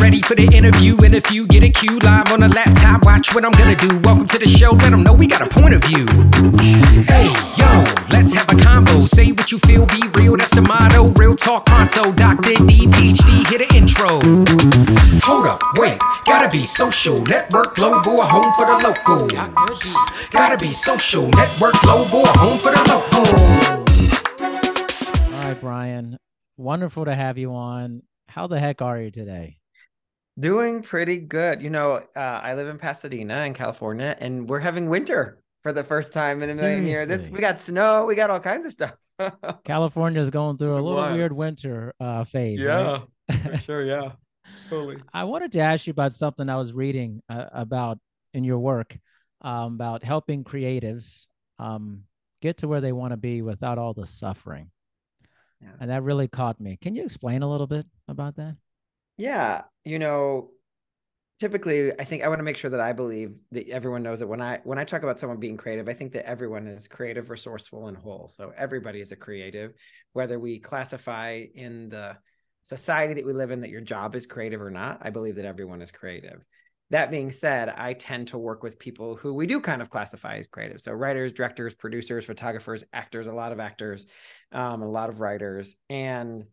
Ready for the interview, in a few, get a cue live on a laptop. Watch what I'm gonna do. Welcome to the show, let them know we got a point of view. Hey, yo, let's have a combo. Say what you feel, be real, that's the motto. Real talk pronto. Dr. D, PhD, hit an intro. Hold up, wait, gotta be social. Network global, a home for the local. Gotta be social. Network global, a home for the local. All right, Brian. Wonderful to have you on. How the heck are you today? Doing pretty good. You know, uh, I live in Pasadena in California, and we're having winter for the first time in a million years. It's, we got snow, we got all kinds of stuff. California is going through a little what? weird winter uh, phase. Yeah, right? sure. Yeah, totally. I wanted to ask you about something I was reading uh, about in your work um, about helping creatives um, get to where they want to be without all the suffering. Yeah. And that really caught me. Can you explain a little bit about that? Yeah. You know, typically I think I want to make sure that I believe that everyone knows that when I when I talk about someone being creative, I think that everyone is creative, resourceful, and whole. So everybody is a creative, whether we classify in the society that we live in that your job is creative or not. I believe that everyone is creative. That being said, I tend to work with people who we do kind of classify as creative. So writers, directors, producers, photographers, actors, a lot of actors, um, a lot of writers, and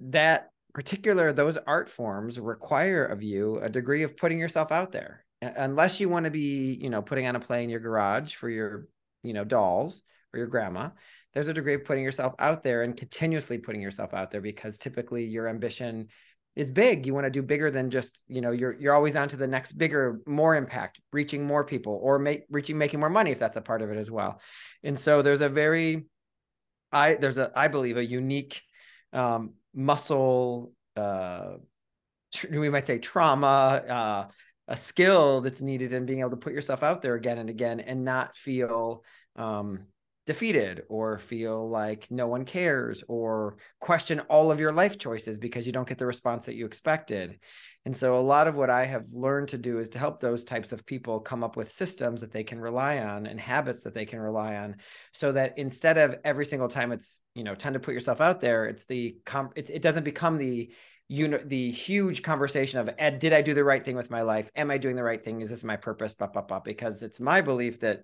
that particular those art forms require of you a degree of putting yourself out there. Unless you want to be you know putting on a play in your garage for your you know dolls or your grandma there's a degree of putting yourself out there and continuously putting yourself out there because typically your ambition is big. You want to do bigger than just you know you're you're always on to the next bigger more impact reaching more people or make reaching making more money if that's a part of it as well. And so there's a very i there's a i believe a unique um, muscle uh, tr- we might say trauma uh, a skill that's needed in being able to put yourself out there again and again and not feel um, defeated or feel like no one cares or question all of your life choices because you don't get the response that you expected. And so, a lot of what I have learned to do is to help those types of people come up with systems that they can rely on and habits that they can rely on so that instead of every single time it's, you know, tend to put yourself out there, it's the, com- it's, it doesn't become the, you know the huge conversation of Ed, did I do the right thing with my life? Am I doing the right thing? Is this my purpose? Blah, blah, blah. Because it's my belief that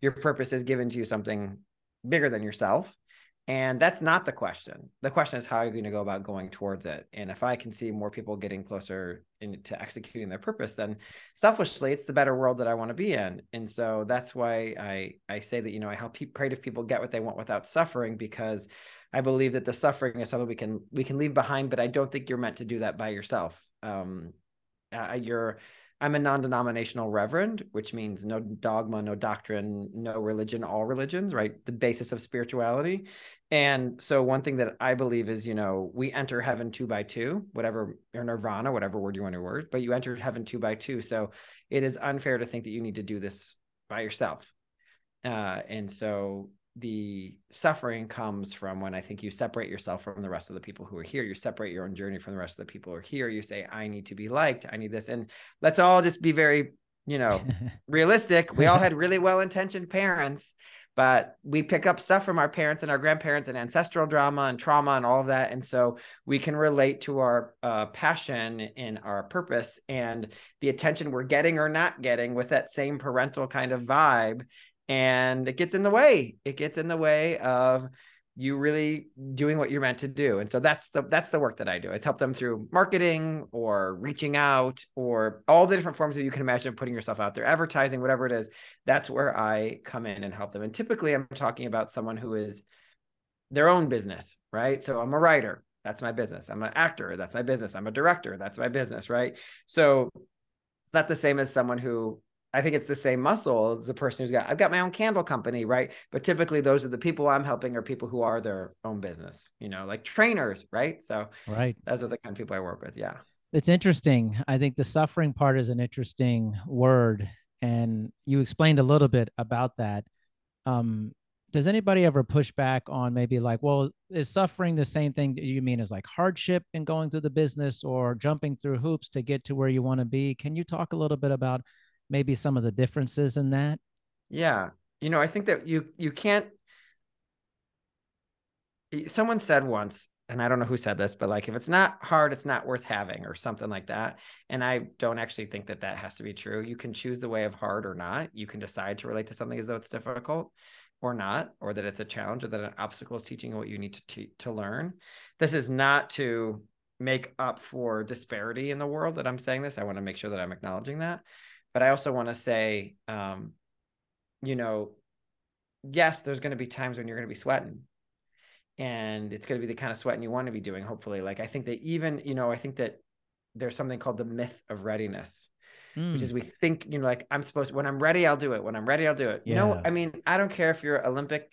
your purpose is given to you something bigger than yourself. And that's not the question. The question is how are you going to go about going towards it? And if I can see more people getting closer into executing their purpose, then selfishly, it's the better world that I want to be in. And so that's why I I say that you know I help people creative people get what they want without suffering because I believe that the suffering is something we can we can leave behind, but I don't think you're meant to do that by yourself. Um, uh, you're I'm a non-denominational reverend, which means no dogma, no doctrine, no religion, all religions, right? The basis of spirituality. And so one thing that I believe is, you know, we enter heaven two by two, whatever or nirvana, whatever word you want to word, but you enter heaven two by two. So it is unfair to think that you need to do this by yourself. Uh, and so the suffering comes from when I think you separate yourself from the rest of the people who are here. You separate your own journey from the rest of the people who are here. You say, I need to be liked. I need this. And let's all just be very, you know, realistic. We all had really well intentioned parents, but we pick up stuff from our parents and our grandparents and ancestral drama and trauma and all of that. And so we can relate to our uh, passion and our purpose and the attention we're getting or not getting with that same parental kind of vibe and it gets in the way. It gets in the way of you really doing what you're meant to do. And so that's the that's the work that i do. Is help them through marketing or reaching out or all the different forms that you can imagine of putting yourself out there advertising whatever it is that's where i come in and help them. And typically i'm talking about someone who is their own business right? So i'm a writer that's my business. I'm an actor that's my business. I'm a director that's my business right? So it's not the same as someone who I think it's the same muscle as the person who's got, I've got my own candle company, right? But typically those are the people I'm helping are people who are their own business, you know, like trainers, right? So, right. Those are the kind of people I work with. Yeah. It's interesting. I think the suffering part is an interesting word. And you explained a little bit about that. Um, does anybody ever push back on maybe like, well, is suffering the same thing you mean as like hardship in going through the business or jumping through hoops to get to where you want to be? Can you talk a little bit about maybe some of the differences in that? Yeah. You know, I think that you you can't someone said once and I don't know who said this, but like if it's not hard, it's not worth having, or something like that. And I don't actually think that that has to be true. You can choose the way of hard or not. You can decide to relate to something as though it's difficult or not, or that it's a challenge, or that an obstacle is teaching what you need to te- to learn. This is not to make up for disparity in the world that I'm saying this. I want to make sure that I'm acknowledging that, but I also want to say, um, you know, yes, there's going to be times when you're going to be sweating and it's going to be the kind of sweating you want to be doing hopefully like i think that even you know i think that there's something called the myth of readiness mm. which is hmm. we think you know like i'm supposed to, when i'm ready i'll do it when i'm ready i'll do it yeah. no i mean i don't care if you're olympic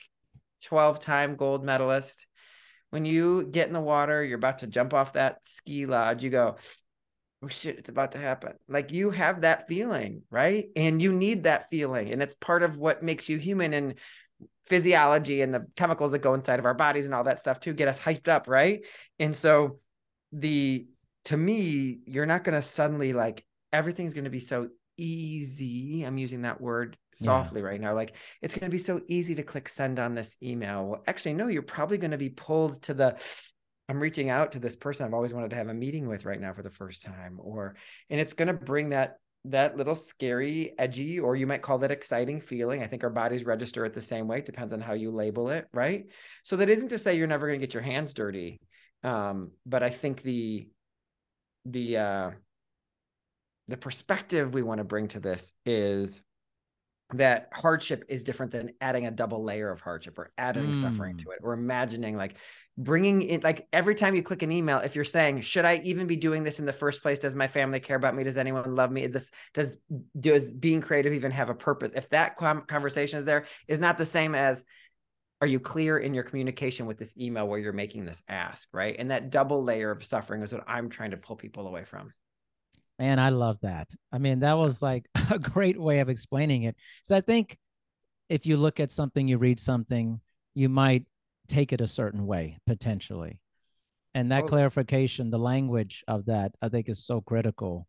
12 time gold medalist when you get in the water you're about to jump off that ski lodge you go oh shit it's about to happen like you have that feeling right and you need that feeling and it's part of what makes you human and physiology and the chemicals that go inside of our bodies and all that stuff to get us hyped up, right? And so the to me, you're not going to suddenly like everything's going to be so easy. I'm using that word softly yeah. right now. Like it's going to be so easy to click send on this email. Well, actually, no, you're probably going to be pulled to the I'm reaching out to this person I've always wanted to have a meeting with right now for the first time or and it's going to bring that that little scary, edgy, or you might call that exciting feeling. I think our bodies register it the same way. Depends on how you label it, right? So that isn't to say you're never going to get your hands dirty, um, but I think the the uh, the perspective we want to bring to this is that hardship is different than adding a double layer of hardship or adding mm. suffering to it or imagining like bringing in like every time you click an email if you're saying should i even be doing this in the first place? Does my family care about me? Does anyone love me? Is this does does being creative even have a purpose? If that conversation is there is not the same as are you clear in your communication with this email where you're making this ask? Right? And that double layer of suffering is what i'm trying to pull people away from Man, I love that. I mean, that was like a great way of explaining it. So I think if you look at something, you read something, you might take it a certain way potentially. And that oh. clarification, the language of that, I think is so critical.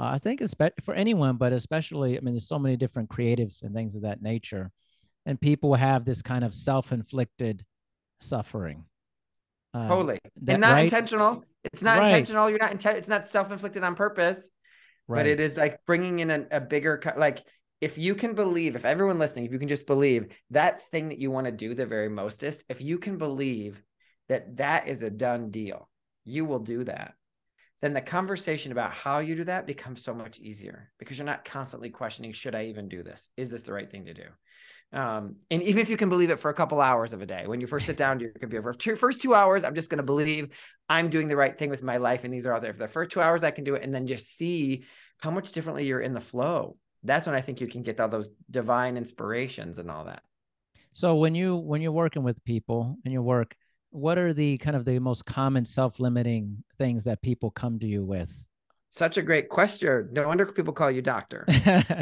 Uh, I think it's for anyone, but especially, I mean, there's so many different creatives and things of that nature. And people have this kind of self inflicted suffering. Um, totally. That, and not right? intentional. It's not right. intentional. You're not intent. It's not self inflicted on purpose. Right. But it is like bringing in a, a bigger like if you can believe, if everyone listening, if you can just believe that thing that you want to do the very mostest, if you can believe that that is a done deal, you will do that. Then the conversation about how you do that becomes so much easier because you're not constantly questioning, should I even do this? Is this the right thing to do? Um, and even if you can believe it for a couple hours of a day, when you first sit down to your computer for two, first two hours, I'm just going to believe I'm doing the right thing with my life. And these are all there for the first two hours, I can do it. And then just see how much differently you're in the flow. That's when I think you can get all those divine inspirations and all that. So when you, when you're working with people in your work, what are the kind of the most common self-limiting things that people come to you with? Such a great question. No wonder people call you doctor.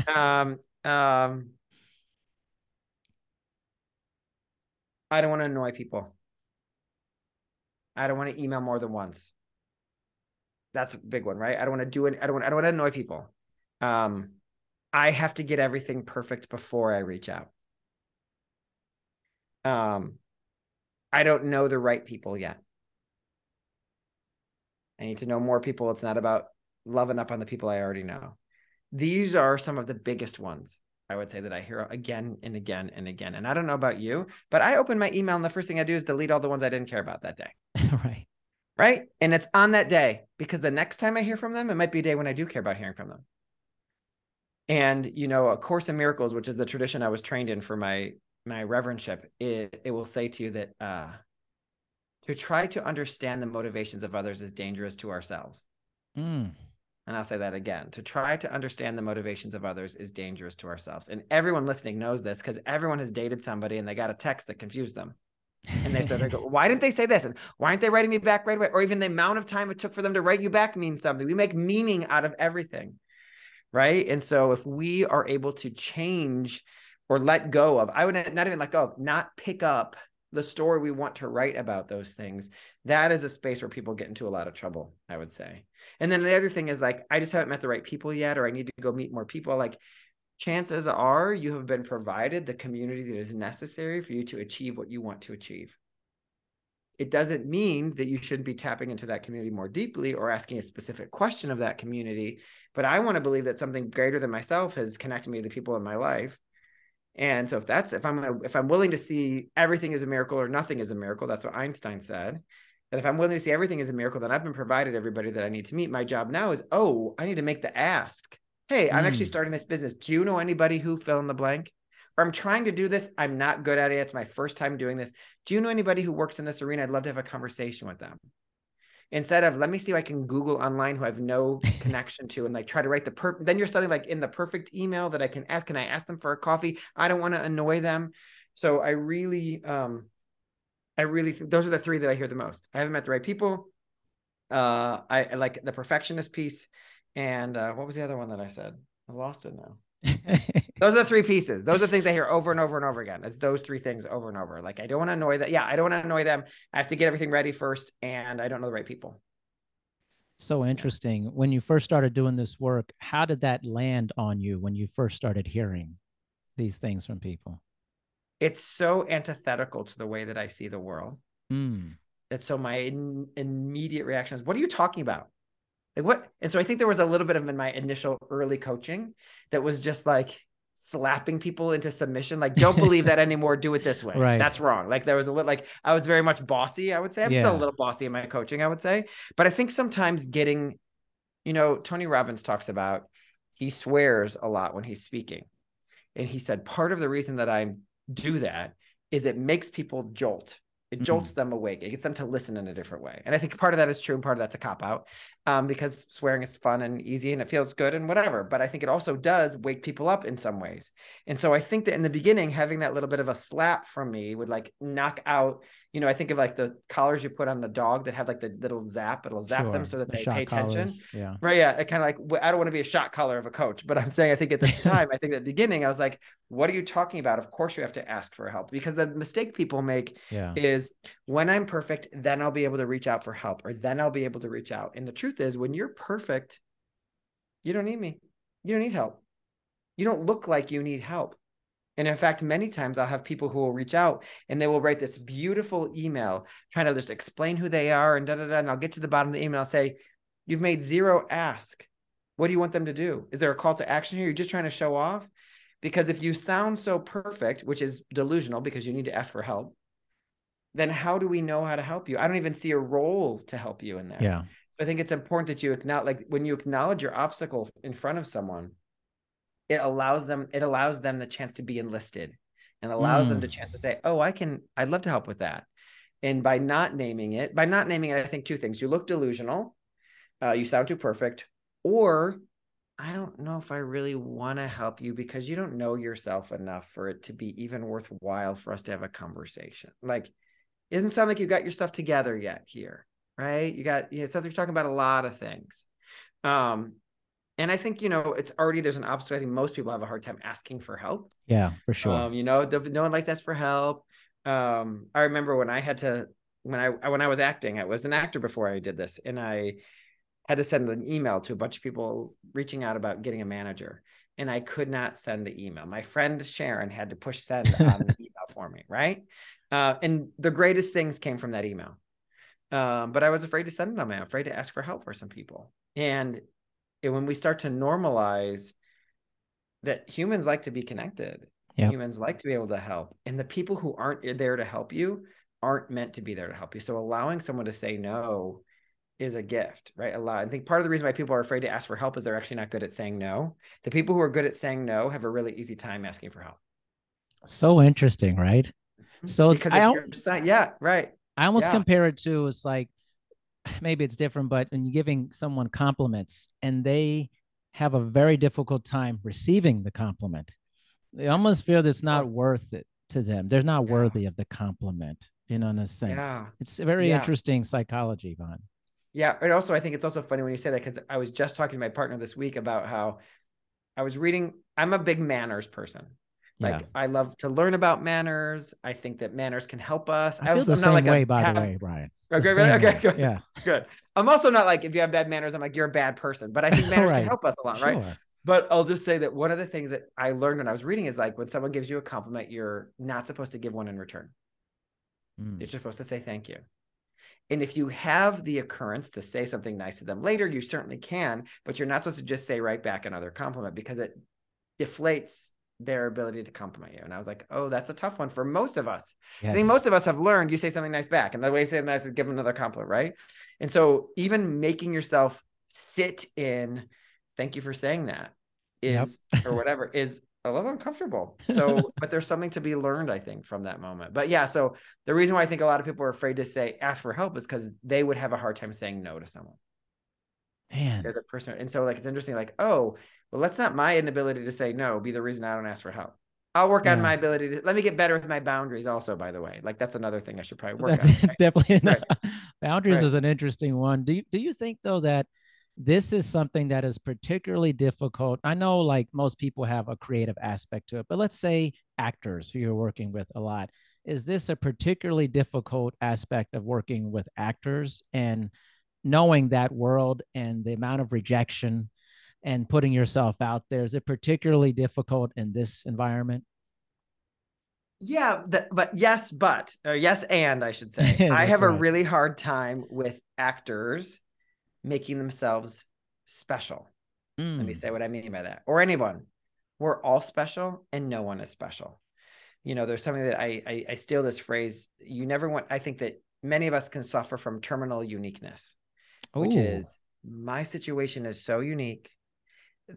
um, um, I don't want to annoy people. I don't want to email more than once. That's a big one, right? I don't want to do it. I don't want, I don't want to annoy people. Um, I have to get everything perfect before I reach out. Um, I don't know the right people yet. I need to know more people. It's not about loving up on the people I already know. These are some of the biggest ones. I would say that I hear again and again and again. And I don't know about you, but I open my email and the first thing I do is delete all the ones I didn't care about that day. right. Right. And it's on that day because the next time I hear from them, it might be a day when I do care about hearing from them. And, you know, A Course in Miracles, which is the tradition I was trained in for my my reverendship, it, it will say to you that uh, to try to understand the motivations of others is dangerous to ourselves. Mm. And I'll say that again to try to understand the motivations of others is dangerous to ourselves. And everyone listening knows this because everyone has dated somebody and they got a text that confused them. And they started to go, why didn't they say this? And why aren't they writing me back right away? Or even the amount of time it took for them to write you back means something. We make meaning out of everything. Right. And so if we are able to change or let go of, I would not even let go of, not pick up the story we want to write about those things, that is a space where people get into a lot of trouble, I would say. And then the other thing is like, I just haven't met the right people yet, or I need to go meet more people. Like, chances are you have been provided the community that is necessary for you to achieve what you want to achieve. It doesn't mean that you shouldn't be tapping into that community more deeply or asking a specific question of that community. But I want to believe that something greater than myself has connected me to the people in my life. And so if that's if I'm if I'm willing to see everything as a miracle or nothing is a miracle, that's what Einstein said. That if I'm willing to see everything as a miracle, then I've been provided everybody that I need to meet. My job now is, oh, I need to make the ask. Hey, I'm mm. actually starting this business. Do you know anybody who fill in the blank? or I'm trying to do this. I'm not good at it. It's my first time doing this. Do you know anybody who works in this arena? I'd love to have a conversation with them. Instead of let me see if I can Google online who I have no connection to and like try to write the perfect, then you're suddenly like in the perfect email that I can ask. Can I ask them for a coffee? I don't want to annoy them. So I really, um, I really, those are the three that I hear the most. I haven't met the right people. Uh, I, I like the perfectionist piece. And uh, what was the other one that I said? I lost it now. those are the three pieces. Those are things I hear over and over and over again. It's those three things over and over. Like I don't want to annoy that. Yeah, I don't want to annoy them. I have to get everything ready first, and I don't know the right people. So interesting. When you first started doing this work, how did that land on you when you first started hearing these things from people? It's so antithetical to the way that I see the world. Mm. That so my in, immediate reaction is, "What are you talking about? Like what? And so I think there was a little bit of in my initial early coaching that was just like slapping people into submission. Like, don't believe that anymore. Do it this way. Right. That's wrong. Like there was a little like I was very much bossy, I would say. I'm yeah. still a little bossy in my coaching, I would say. But I think sometimes getting, you know, Tony Robbins talks about he swears a lot when he's speaking. And he said part of the reason that I do that is it makes people jolt it jolts mm-hmm. them awake. It gets them to listen in a different way. And I think part of that is true and part of that's a cop out um, because swearing is fun and easy and it feels good and whatever. But I think it also does wake people up in some ways. And so I think that in the beginning, having that little bit of a slap from me would like knock out you know, I think of like the collars you put on the dog that have like the little zap. It'll zap sure. them so that the they pay collars. attention. Yeah. Right. Yeah. It kind of like I don't want to be a shot collar of a coach, but I'm saying I think at the time, I think at the beginning, I was like, "What are you talking about?" Of course, you have to ask for help because the mistake people make yeah. is when I'm perfect, then I'll be able to reach out for help, or then I'll be able to reach out. And the truth is, when you're perfect, you don't need me. You don't need help. You don't look like you need help. And in fact, many times I'll have people who will reach out and they will write this beautiful email trying to just explain who they are and da da da. And I'll get to the bottom of the email. I'll say, You've made zero ask. What do you want them to do? Is there a call to action here? You're just trying to show off? Because if you sound so perfect, which is delusional because you need to ask for help, then how do we know how to help you? I don't even see a role to help you in there. Yeah. I think it's important that you acknowledge, like when you acknowledge your obstacle in front of someone, it allows them it allows them the chance to be enlisted and allows mm. them the chance to say oh i can i'd love to help with that. And by not naming it by not naming it i think two things. You look delusional uh, you sound too perfect or i don't know if i really want to help you because you don't know yourself enough for it to be even worthwhile for us to have a conversation. Like it doesn't sound like you got your stuff together yet here right? You got you know, it sounds like you're talking about a lot of things. Um and I think you know it's already there's an obstacle. I think most people have a hard time asking for help. Yeah, for sure. Um, you know, no one likes to ask for help. Um, I remember when I had to when I when I was acting, I was an actor before I did this, and I had to send an email to a bunch of people reaching out about getting a manager, and I could not send the email. My friend Sharon had to push send on the email for me, right? Uh, and the greatest things came from that email. Um, but I was afraid to send them. I'm afraid to ask for help for some people. And when we start to normalize that humans like to be connected yep. humans like to be able to help and the people who aren't there to help you aren't meant to be there to help you so allowing someone to say no is a gift right a lot i think part of the reason why people are afraid to ask for help is they're actually not good at saying no the people who are good at saying no have a really easy time asking for help so interesting right mm-hmm. so because I, yeah right i almost yeah. compare it to it's like maybe it's different, but when you're giving someone compliments and they have a very difficult time receiving the compliment, they almost feel that it's not worth it to them. They're not yeah. worthy of the compliment, you know, in a sense. Yeah. It's very yeah. interesting psychology, Vaughn. Yeah. And also, I think it's also funny when you say that because I was just talking to my partner this week about how I was reading, I'm a big manners person. Like yeah. I love to learn about manners. I think that manners can help us. I feel I the same like way, by the way, Brian. Okay, really? Okay, good. Yeah, good. I'm also not like if you have bad manners, I'm like you're a bad person. But I think manners right. can help us a lot, sure. right? But I'll just say that one of the things that I learned when I was reading is like when someone gives you a compliment, you're not supposed to give one in return. Mm. You're supposed to say thank you. And if you have the occurrence to say something nice to them later, you certainly can, but you're not supposed to just say right back another compliment because it deflates their ability to compliment you. And I was like, oh, that's a tough one for most of us. Yes. I think most of us have learned you say something nice back. And the way you say it nice is give them another compliment, right? And so even making yourself sit in, thank you for saying that is, yep. or whatever, is a little uncomfortable. So, but there's something to be learned, I think, from that moment. But yeah, so the reason why I think a lot of people are afraid to say ask for help is because they would have a hard time saying no to someone. Man, they're the person, and so like it's interesting. Like, oh, well, let's not my inability to say no be the reason I don't ask for help. I'll work yeah. on my ability to let me get better with my boundaries also, by the way. Like that's another thing I should probably work that's, on. It's right? definitely right. boundaries right. is an interesting one. Do you, do you think though that this is something that is particularly difficult? I know like most people have a creative aspect to it, but let's say actors who you're working with a lot. Is this a particularly difficult aspect of working with actors and knowing that world and the amount of rejection and putting yourself out there? Is it particularly difficult in this environment? Yeah, the, but yes, but or yes, and I should say, I have right. a really hard time with actors making themselves special. Mm. Let me mm. say what I mean by that, or anyone. We're all special, and no one is special. You know, there's something that I, I, I steal this phrase. You never want. I think that many of us can suffer from terminal uniqueness, Ooh. which is my situation is so unique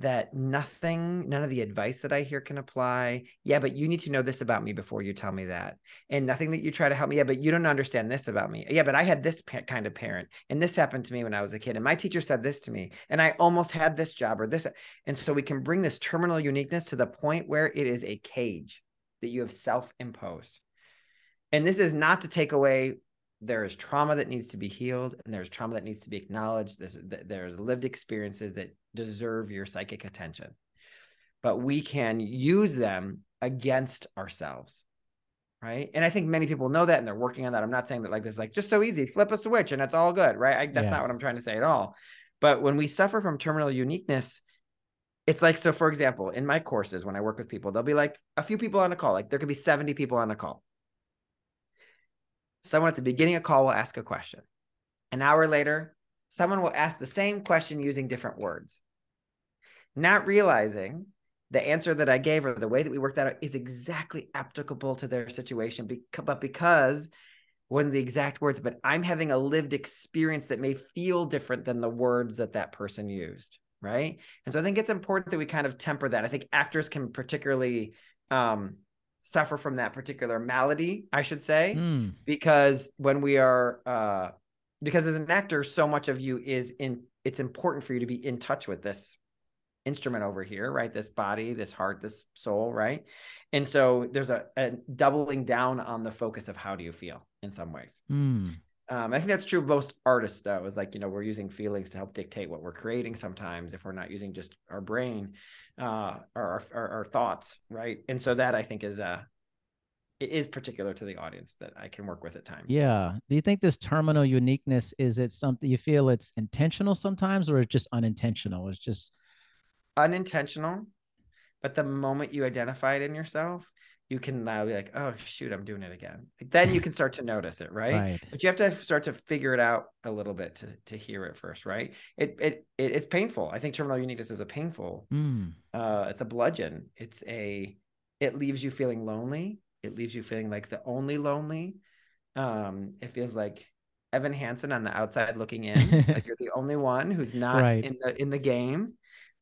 that nothing, none of the advice that I hear can apply. Yeah, but you need to know this about me before you tell me that. And nothing that you try to help me. Yeah, but you don't understand this about me. Yeah, but I had this pa- kind of parent and this happened to me when I was a kid. And my teacher said this to me and I almost had this job or this. And so we can bring this terminal uniqueness to the point where it is a cage that you have self imposed. And this is not to take away there is trauma that needs to be healed and there's trauma that needs to be acknowledged there's, there's lived experiences that deserve your psychic attention but we can use them against ourselves right and i think many people know that and they're working on that i'm not saying that like this like just so easy flip a switch and it's all good right I, that's yeah. not what i'm trying to say at all but when we suffer from terminal uniqueness it's like so for example in my courses when i work with people there'll be like a few people on a call like there could be 70 people on a call someone at the beginning of a call will ask a question. An hour later, someone will ask the same question using different words. Not realizing the answer that I gave or the way that we worked that out is exactly applicable to their situation, but because wasn't the exact words, but I'm having a lived experience that may feel different than the words that that person used. Right. And so I think it's important that we kind of temper that. I think actors can particularly um, suffer from that particular malady, I should say, mm. because when we are, uh, because as an actor, so much of you is in, it's important for you to be in touch with this instrument over here, right? This body, this heart, this soul, right? And so there's a, a doubling down on the focus of how do you feel in some ways. Mm. Um, I think that's true of most artists, though, is like, you know, we're using feelings to help dictate what we're creating sometimes if we're not using just our brain uh, or our, our, our thoughts, right? And so that I think is a, it is particular to the audience that I can work with at times. Yeah. Do you think this terminal uniqueness is it something you feel it's intentional sometimes or it's just unintentional? It's just unintentional. But the moment you identify it in yourself, you can now be like, oh shoot, I'm doing it again. Like, then you can start to notice it, right? right? But you have to start to figure it out a little bit to to hear it first, right? It it, it it's painful. I think terminal uniqueness is a painful. Mm. Uh, it's a bludgeon. It's a. It leaves you feeling lonely. It leaves you feeling like the only lonely. Um, it feels like Evan Hansen on the outside looking in, like you're the only one who's not right. in the in the game.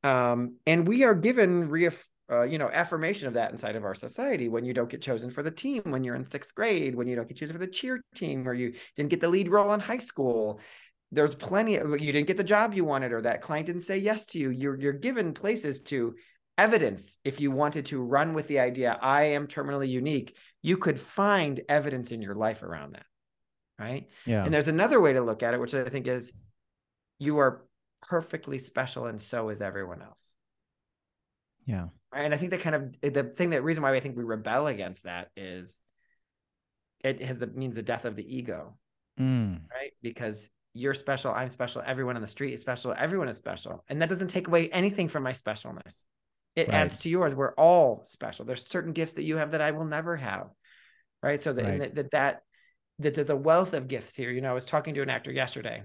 Um, and we are given reaff- uh, you know, affirmation of that inside of our society when you don't get chosen for the team when you're in sixth grade, when you don't get chosen for the cheer team, or you didn't get the lead role in high school. There's plenty of you didn't get the job you wanted, or that client didn't say yes to you. You're you're given places to evidence if you wanted to run with the idea I am terminally unique. You could find evidence in your life around that, right? Yeah. And there's another way to look at it, which I think is you are perfectly special, and so is everyone else. Yeah. And I think that kind of the thing that reason why I think we rebel against that is it has the means the death of the ego. Mm. Right. Because you're special, I'm special, everyone on the street is special, everyone is special. And that doesn't take away anything from my specialness. It right. adds to yours. We're all special. There's certain gifts that you have that I will never have. Right. So that right. that, that the, the, the wealth of gifts here. You know, I was talking to an actor yesterday.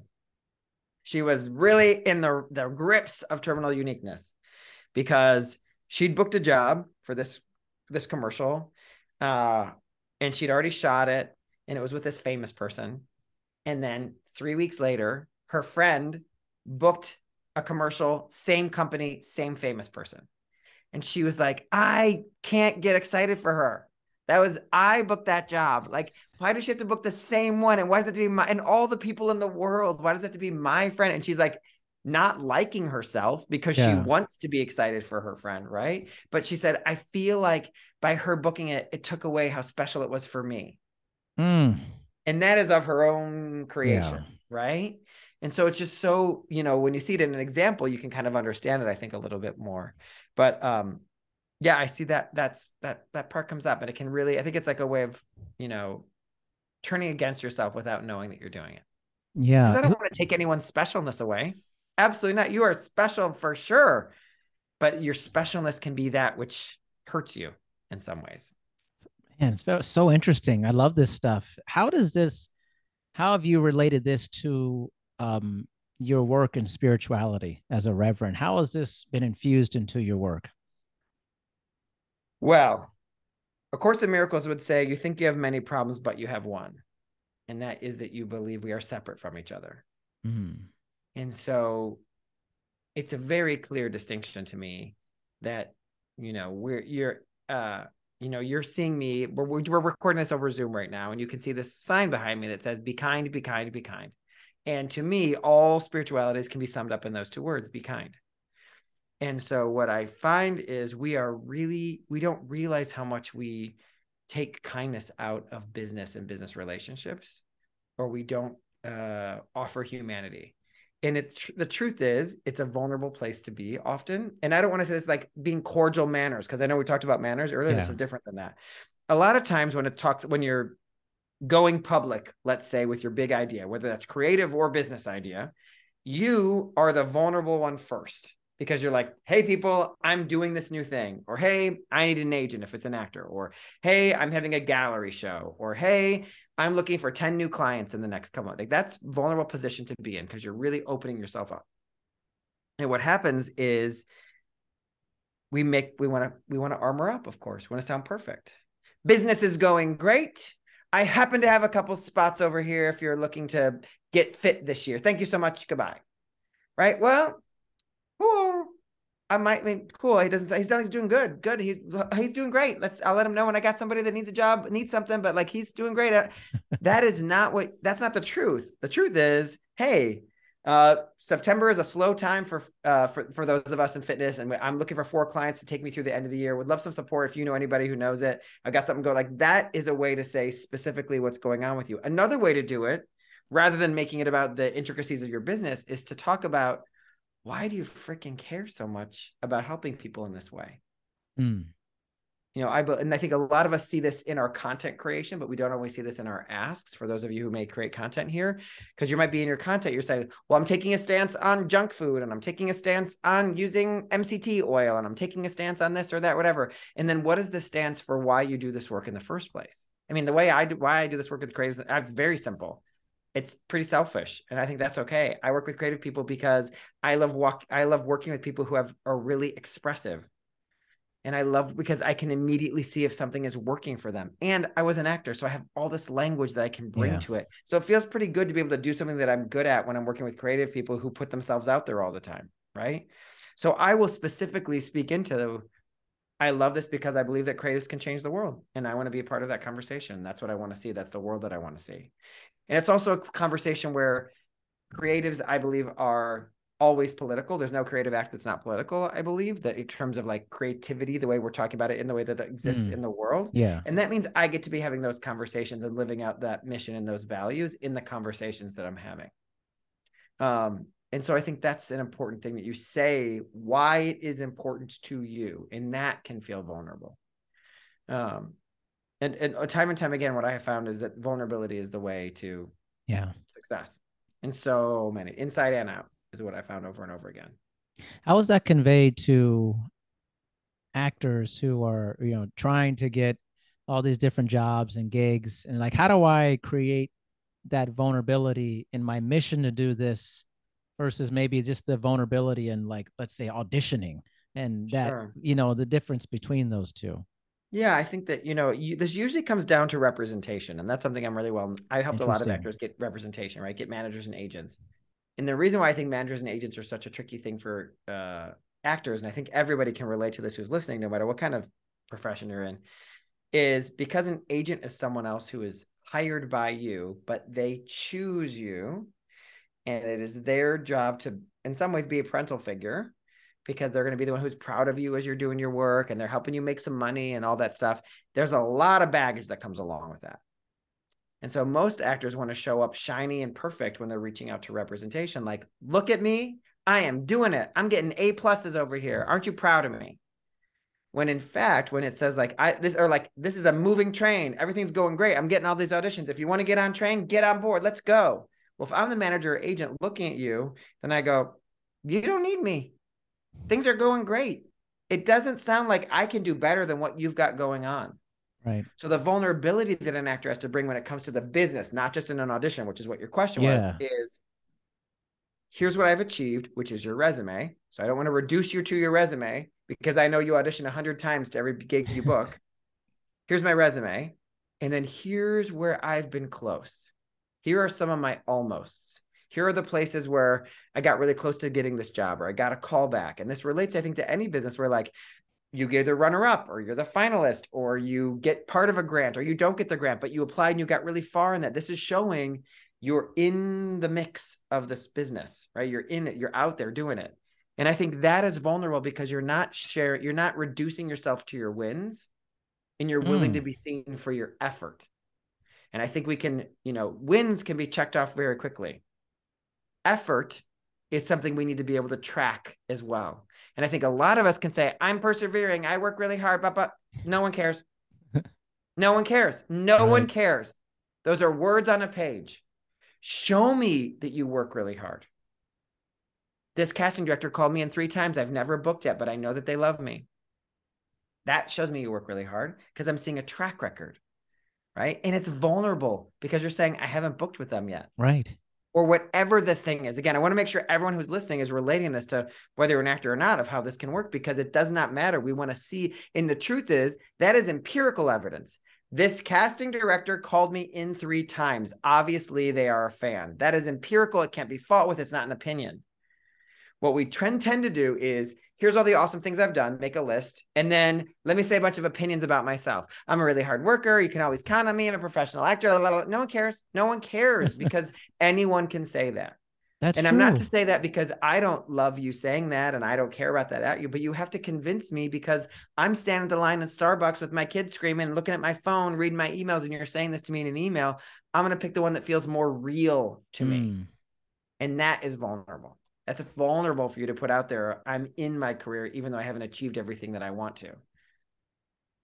She was really in the, the grips of terminal uniqueness because she'd booked a job for this this commercial uh, and she'd already shot it and it was with this famous person. And then 3 weeks later her friend booked a commercial same company same famous person. And she was like I can't get excited for her that was I booked that job. Like, why does she have to book the same one? And why does it have to be my and all the people in the world? Why does it have to be my friend? And she's like, not liking herself because yeah. she wants to be excited for her friend, right? But she said, I feel like by her booking it, it took away how special it was for me. Mm. And that is of her own creation, yeah. right? And so it's just so, you know, when you see it in an example, you can kind of understand it, I think, a little bit more. But um, yeah i see that that's that that part comes up and it can really i think it's like a way of you know turning against yourself without knowing that you're doing it. Yeah. Because i don't want to take anyone's specialness away. Absolutely not. You are special for sure but your specialness can be that which hurts you in some ways. And it's so interesting. I love this stuff. How does this how have you related this to um, your work in spirituality as a reverend? How has this been infused into your work well, A Course in Miracles would say, You think you have many problems, but you have one. And that is that you believe we are separate from each other. Mm. And so it's a very clear distinction to me that, you know, we're, you're, uh, you know, you're seeing me, we're, we're recording this over Zoom right now, and you can see this sign behind me that says, Be kind, be kind, be kind. And to me, all spiritualities can be summed up in those two words be kind. And so what I find is we are really, we don't realize how much we take kindness out of business and business relationships, or we don't uh, offer humanity. And it, the truth is, it's a vulnerable place to be often. And I don't want to say this like being cordial manners, because I know we talked about manners earlier. Yeah. This is different than that. A lot of times when it talks, when you're going public, let's say with your big idea, whether that's creative or business idea, you are the vulnerable one first because you're like, hey, people, I'm doing this new thing. Or hey, I need an agent if it's an actor. Or hey, I'm having a gallery show. Or hey, I'm looking for 10 new clients in the next couple of like that's vulnerable position to be in because you're really opening yourself up. And what happens is we make we want to we want to armor up, of course. We want to sound perfect. Business is going great. I happen to have a couple spots over here if you're looking to get fit this year. Thank you so much. Goodbye. Right? Well, cool. I might mean cool. He doesn't say he's, he's doing good. Good. He's he's doing great. Let's I'll let him know when I got somebody that needs a job, needs something, but like he's doing great. that is not what that's not the truth. The truth is, hey, uh, September is a slow time for uh, for for those of us in fitness, and I'm looking for four clients to take me through the end of the year. Would love some support if you know anybody who knows it. I've got something go like that is a way to say specifically what's going on with you. Another way to do it, rather than making it about the intricacies of your business, is to talk about why do you freaking care so much about helping people in this way? Mm. You know, I and I think a lot of us see this in our content creation, but we don't always see this in our asks. For those of you who may create content here, because you might be in your content, you're saying, "Well, I'm taking a stance on junk food, and I'm taking a stance on using MCT oil, and I'm taking a stance on this or that, whatever." And then, what is the stance for why you do this work in the first place? I mean, the way I do, why I do this work with creators, it's very simple it's pretty selfish and i think that's okay. I work with creative people because i love walk i love working with people who have are really expressive. And i love because i can immediately see if something is working for them. And i was an actor so i have all this language that i can bring yeah. to it. So it feels pretty good to be able to do something that i'm good at when i'm working with creative people who put themselves out there all the time right? So i will specifically speak into I love this because I believe that creatives can change the world. And I want to be a part of that conversation. That's what I want to see. That's the world that I want to see. And it's also a conversation where creatives, I believe, are always political. There's no creative act that's not political, I believe, that in terms of like creativity, the way we're talking about it in the way that that exists mm. in the world. Yeah. And that means I get to be having those conversations and living out that mission and those values in the conversations that I'm having. Um, and so I think that's an important thing that you say why it is important to you, and that can feel vulnerable. Um, and and uh, time and time again what i have found is that vulnerability is the way to yeah. success in so many inside and out is what i found over and over again. How was that conveyed to actors who are you know trying to get all these different jobs and gigs? And like how do I create that vulnerability in my mission to do this versus maybe just the vulnerability and like let's say auditioning and that Sure. you know the difference between those two. Yeah, I think that you know you, this usually comes down to representation, and that's something I'm really well. I helped a lot of actors get representation, right? Get managers and agents. And the reason why I think managers and agents are such a tricky thing for uh, actors, and I think everybody can relate to this who's listening, no matter what kind of profession you're in, is because an agent is someone else who is hired by you, but they choose you, and it is their job to, in some ways, be a parental figure because they're going to be the one who's proud of you as you're doing your work and they're helping you make some money and all that stuff. There's a lot of baggage that comes along with that. And so most actors want to show up shiny and perfect when they're reaching out to representation. Like, look at me. I am doing it. I'm getting A pluses over here. Aren't you proud of me? When in fact, when it says like I this or like this is a moving train, everything's going great. I'm getting all these auditions. If you want to get on train, get on board. Let's go. Well, if I'm the manager or agent looking at you, then I go, you don't need me things are going great. It doesn't sound like I can do better than what you've got going on. Right. So the vulnerability that an actor has to bring when it comes to the business, not just in an audition, which is what your question Yeah. was, is here's what I've achieved, which is your resume. So I don't want to reduce you to your resume because I know you audition a hundred times to every gig you book. here's my resume. And then here's where I've been close. Here are some of my almosts. Here are the places where I got really close to getting this job or I got a call back. And this relates, I think, to any business where like you get the runner up or you're the finalist or you get part of a grant or you don't get the grant, but you applied and you got really far in that. This is showing you're in the mix of this business, right? You're in it, you're out there doing it. And I think that is vulnerable because you're not sharing, you're not reducing yourself to your wins and you're willing Mm. to be seen for your effort. And I think we can, you know, wins can be checked off very quickly. Effort is something we need to be able to track as well. And I think a lot of us can say, I'm persevering, I work really hard, but, but no one cares. no one cares. No one cares. Those are words on a page. Show me that you work really hard. This casting director called me in three times. I've never booked yet, but I know that they love me. That shows me you work really hard because I'm seeing a track record, right? And it's vulnerable because you're saying, I haven't booked with them yet Right. or whatever the thing is. Again, I want to make sure everyone who's listening is relating this to whether you're an actor or not of how this can work because it does not matter. We want to see, and the truth is that is empirical evidence. This casting director called me in three times. Obviously, they are a fan. That is empirical. It can't be fought with. It's not an opinion. What we trend tend to do is here's all the awesome things I've done, make a list, and then let me say a bunch of opinions about myself. I'm a really hard worker. You can always count on me. I'm a professional actor. blah, blah, blah. No one cares. No one cares because anyone can say that. That's and true. I'm not to say that because I don't love you saying that and I don't care about that at you, but you have to convince me because I'm standing at the line in Starbucks with my kids screaming, looking at my phone, reading my emails, and you're saying this to me in an email. I'm going to pick the one that feels more real to me. Mm. And that is vulnerable. That's vulnerable for you to put out there. I'm in my career, even though I haven't achieved everything that I want to. I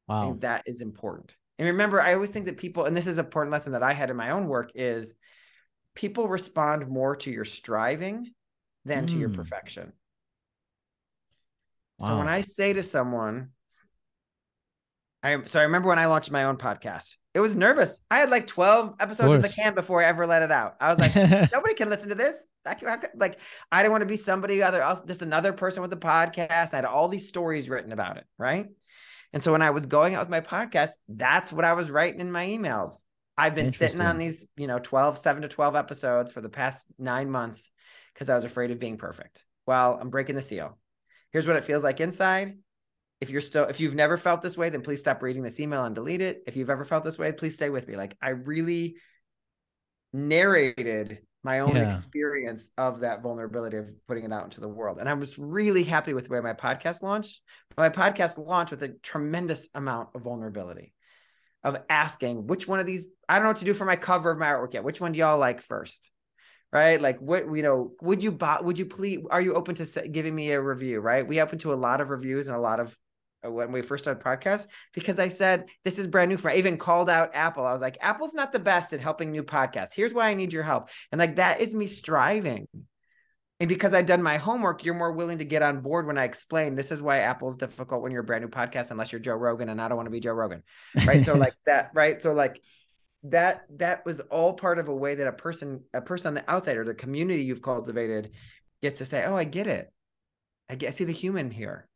Wow. think that is important. And remember, I always think that people, and this is an important lesson that I had in my own work, is people respond more to your striving than to your Mm. perfection. So when I say to someone, I so I remember when I launched my own podcast, it was nervous. I had like 12 episodes in the can before I ever let it out. I was like, nobody can listen to this. I can, I could- like, I didn't want to be somebody other else, just another person with a podcast. I had all these stories written about it, right? And so when I was going out with my podcast, that's what I was writing in my emails. I've been sitting on these, you know, 12, seven to 12 episodes for the past nine months because I was afraid of being perfect. Well, I'm breaking the seal. Here's what it feels like inside. If you're still, if you've never felt this way, then please stop reading this email and delete it. If you've ever felt this way, please stay with me. Like I really narrated my own Yeah. experience of that vulnerability of putting it out into the world. And I was really happy with the way my podcast launched. My podcast launched with a tremendous amount of vulnerability of asking which one of these, I don't know what to do for my cover of my artwork yet. Which one do y'all like first? Right? Like what, you know, would you buy, would you please, are you open to giving me a review? Right? We open to a lot of reviews and a lot of Uh, when we first started podcast because I said this is brand new for me. I even called out Apple. I was like, Apple's not the best at helping new podcasts. Here's why I need your help. And like that is me striving. And because I've done my homework, you're more willing to get on board when I explain this is why Apple's difficult when you're a brand new podcast, unless you're Joe Rogan, and I don't want to be Joe Rogan. Right. so like that, right. So like that that was all part of a way that a person, a person on the outside or the community you've cultivated gets to say, Oh, I get it. I get I see the human here.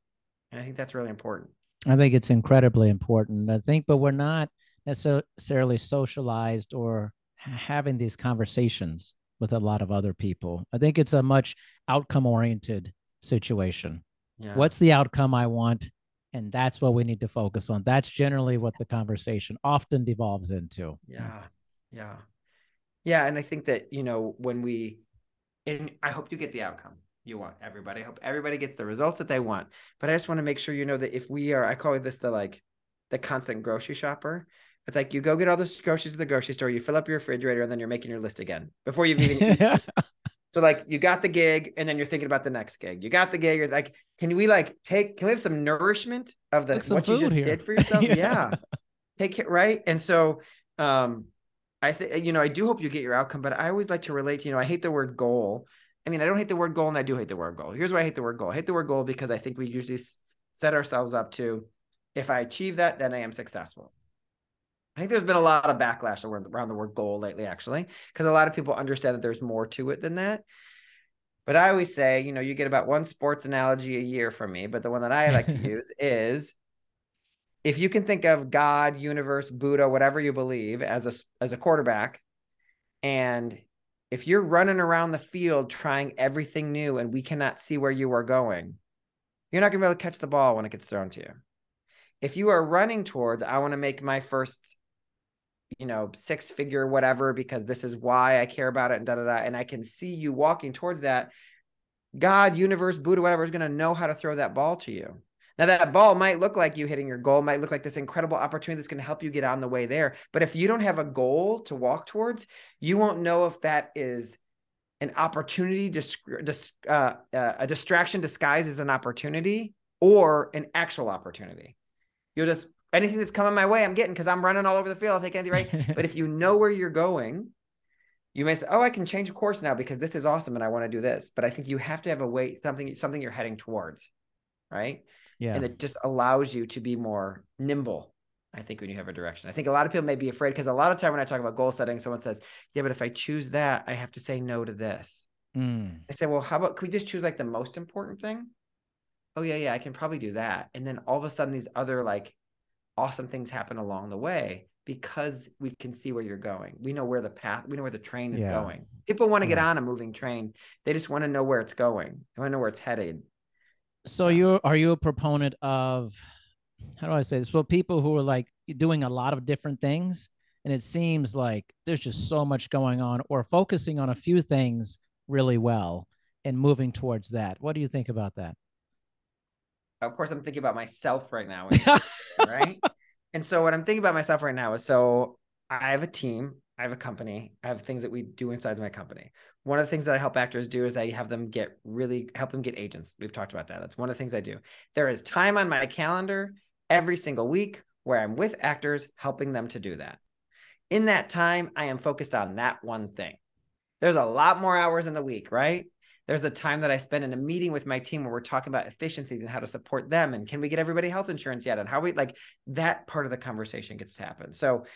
And I think that's really important. I think it's incredibly important. I think, but we're not necessarily socialized or having these conversations with a lot of other people. I think it's a much outcome oriented situation. Yeah. What's the outcome I want? And that's what we need to focus on. That's generally what the conversation often devolves into. Yeah. Yeah. Yeah. And I think that, you know, when we, and I hope you get the outcome you want everybody. I hope everybody gets the results that they want. But I just want to make sure you know that if we are, I call this the like the constant grocery shopper. It's like you go get all the groceries at the grocery store, you fill up your refrigerator, and then you're making your list again before you've even. so like you got the gig, and then you're thinking about the next gig. You got the gig. You're like, can we like take? Can we have some nourishment of the what you just here. did for yourself? yeah. yeah, take it right. And so, um, I think you know I do hope you get your outcome, but I always like to relate to you know I hate the word goal I mean, I don't hate the word goal and I do hate the word goal. Here's why I hate the word goal. I hate the word goal because I think we usually set ourselves up to, if I achieve that, then I am successful. I think there's been a lot of backlash around the word goal lately, actually, because a lot of people understand that there's more to it than that. But I always say, you know, you get about one sports analogy a year from me, but the one that I like to use is if you can think of God, universe, Buddha, whatever you believe as a as a quarterback, and if you're running around the field trying everything new and we cannot see where you are going, you're not going to be able to catch the ball when it gets thrown to you. If you are running towards, I want to make my first, you know, six figure whatever because this is why I care about it and da da da, and I can see you walking towards that, God, universe, Buddha, whatever is going to know how to throw that ball to you. Now that ball might look like you hitting your goal, might look like this incredible opportunity that's going to help you get on the way there. But if you don't have a goal to walk towards, you won't know if that is an opportunity, uh, uh, a distraction disguised as an opportunity or an actual opportunity. You'll just anything that's coming my way, I'm getting because I'm running all over the field. I'll take anything right. but if you know where you're going, you may say, "Oh, I can change course now because this is awesome and I want to do this." But I think you have to have a way something something you're heading towards, right? Yeah. And it just allows you to be more nimble. I think when you have a direction, I think a lot of people may be afraid because a lot of time when I talk about goal setting, someone says, "Yeah, but if I choose that, I have to say no to this." Mm. I say, "Well, how about can we just choose like the most important thing?" Oh yeah, yeah, I can probably do that. And then all of a sudden, these other like awesome things happen along the way because we can see where you're going. We know where the path, we know where the train is yeah. going. People want to yeah. get on a moving train. They just want to know where it's going. They want to know where it's headed. So you are you a proponent of how do I say this? So people who are like doing a lot of different things, and it seems like there's just so much going on, or focusing on a few things really well and moving towards that. What do you think about that? Of course, I'm thinking about myself right now, right? And so what I'm thinking about myself right now is so I have a team, I have a company, I have things that we do inside my company one of the things that I help actors do is I have them get really help them get agents. We've talked about that. That's one of the things I do. There is time on my calendar every single week where I'm with actors helping them to do that. In that time, I am focused on that one thing. There's a lot more hours in the week, right? There's the time that I spend in a meeting with my team where we're talking about efficiencies and how to support them and can we get everybody health insurance yet and how we like that part of the conversation gets to happen. So,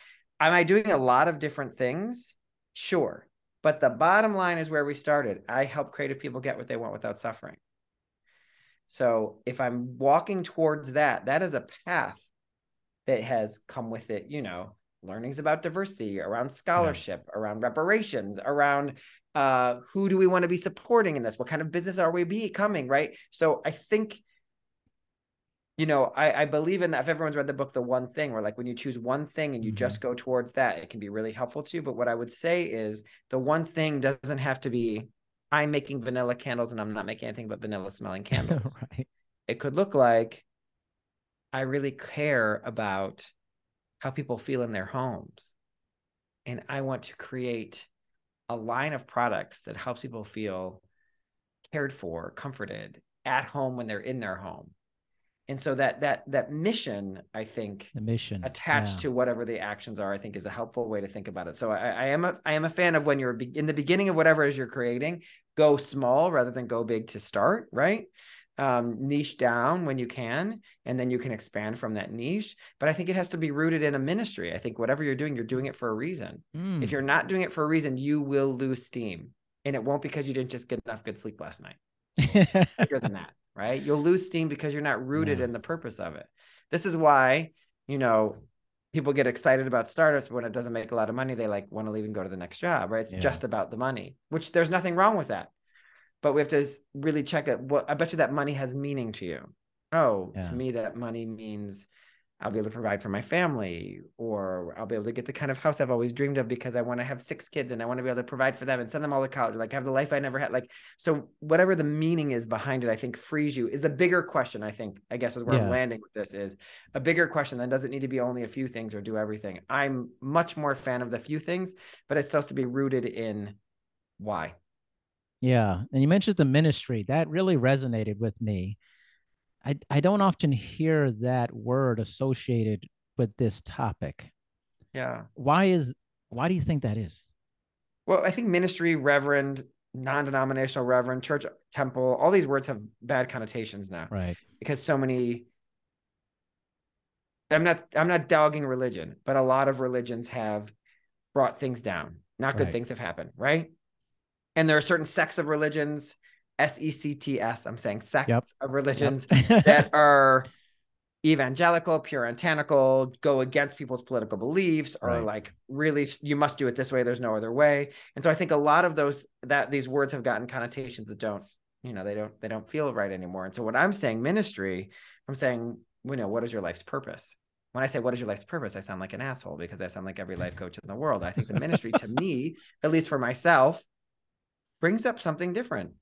am I doing a lot of different things? Sure. But the bottom line is where we started. I help creative people get what they want without suffering. So if I'm walking towards that, that is a path that has come with it, you know, learnings about diversity, around scholarship, yeah. around reparations, around uh, who do we want to be supporting in this? What kind of business are we becoming? Right. So I think you know, I, I believe in that. If everyone's read the book, The One Thing, where like when you choose one thing and you mm-hmm. just go towards that, it can be really helpful to you. But what I would say is the one thing doesn't have to be I'm making vanilla candles and I'm not making anything but vanilla smelling candles. right. It could look like I really care about how people feel in their homes. And I want to create a line of products that helps people feel cared for, comforted at home when they're in their home and so that that that mission i think the mission attached yeah. to whatever the actions are i think is a helpful way to think about it so I, I, am a i am a fan of when you're be- in the beginning of whatever it is you're creating go small rather than go big to start, right? Um, niche down when you can, and then you can expand from that niche. But I think it has to be rooted in a ministry. I think whatever you're doing, you're doing it for a reason. Mm. If you're not doing it for a reason, you will lose steam. And it won't because you didn't just get enough good sleep last night. Bigger than that, right? You'll lose steam because you're not rooted Yeah. in the purpose of it. This is why, you know, people get excited about startups, but when it doesn't make a lot of money, they like want to leave and go to the next job, right? It's Yeah. just about the money, which there's nothing wrong with that. But we have to really check it. What I bet you that money has meaning to you. Oh, Yeah. to me, that money means I'll be able to provide for my family, or I'll be able to get the kind of house I've always dreamed of because I want to have six kids and I want to be able to provide for them and send them all to college, like have the life I never had. Like, so whatever the meaning is behind it, I think frees you is the bigger question. I think, I guess is where Yeah. I'm landing with this is a bigger question that doesn't need to be only a few things or do everything. I'm much more fan of the few things, but it still has to be rooted in why. Yeah. And you mentioned the ministry. That really resonated with me. I, I don't often hear that word associated with this topic. Yeah. Why is why do you think that is? Well, I think ministry, reverend, non-denominational reverend, church, temple, all these words have bad connotations now Right. because so many I'm not I'm not dogging religion, but a lot of religions have brought things down. Not good Right. things have happened, right? And there are certain sects of religions, S E C T S, I'm saying sects of religions Yep. that are evangelical, puritanical, go against people's political beliefs, or Right. like really you must do it this way. There's no other way. And so I think a lot of those that these words have gotten connotations that don't, you know, they don't they don't feel right anymore. And so when I'm saying ministry, I'm saying, you know, what is your life's purpose? When I say what is your life's purpose, I sound like an asshole because I sound like every life coach in the world. I think the ministry to me, at least for myself, brings up something different.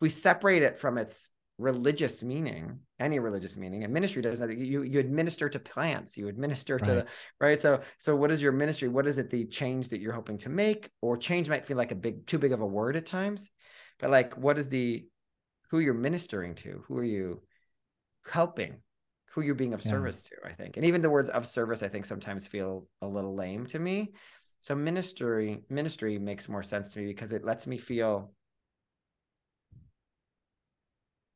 We separate it from its religious meaning, any religious meaning, and ministry doesn't. You you administer to plants, you administer to Right. the right. So so what is your ministry? What is it the change that you're hoping to make? Or change might feel like a big too big of a word at times, but like what is the who you're ministering to? Who are you helping? Who you're being of Yeah. service to? I think, and even the words of service, I think sometimes feel a little lame to me. So ministry ministry makes more sense to me because it lets me feel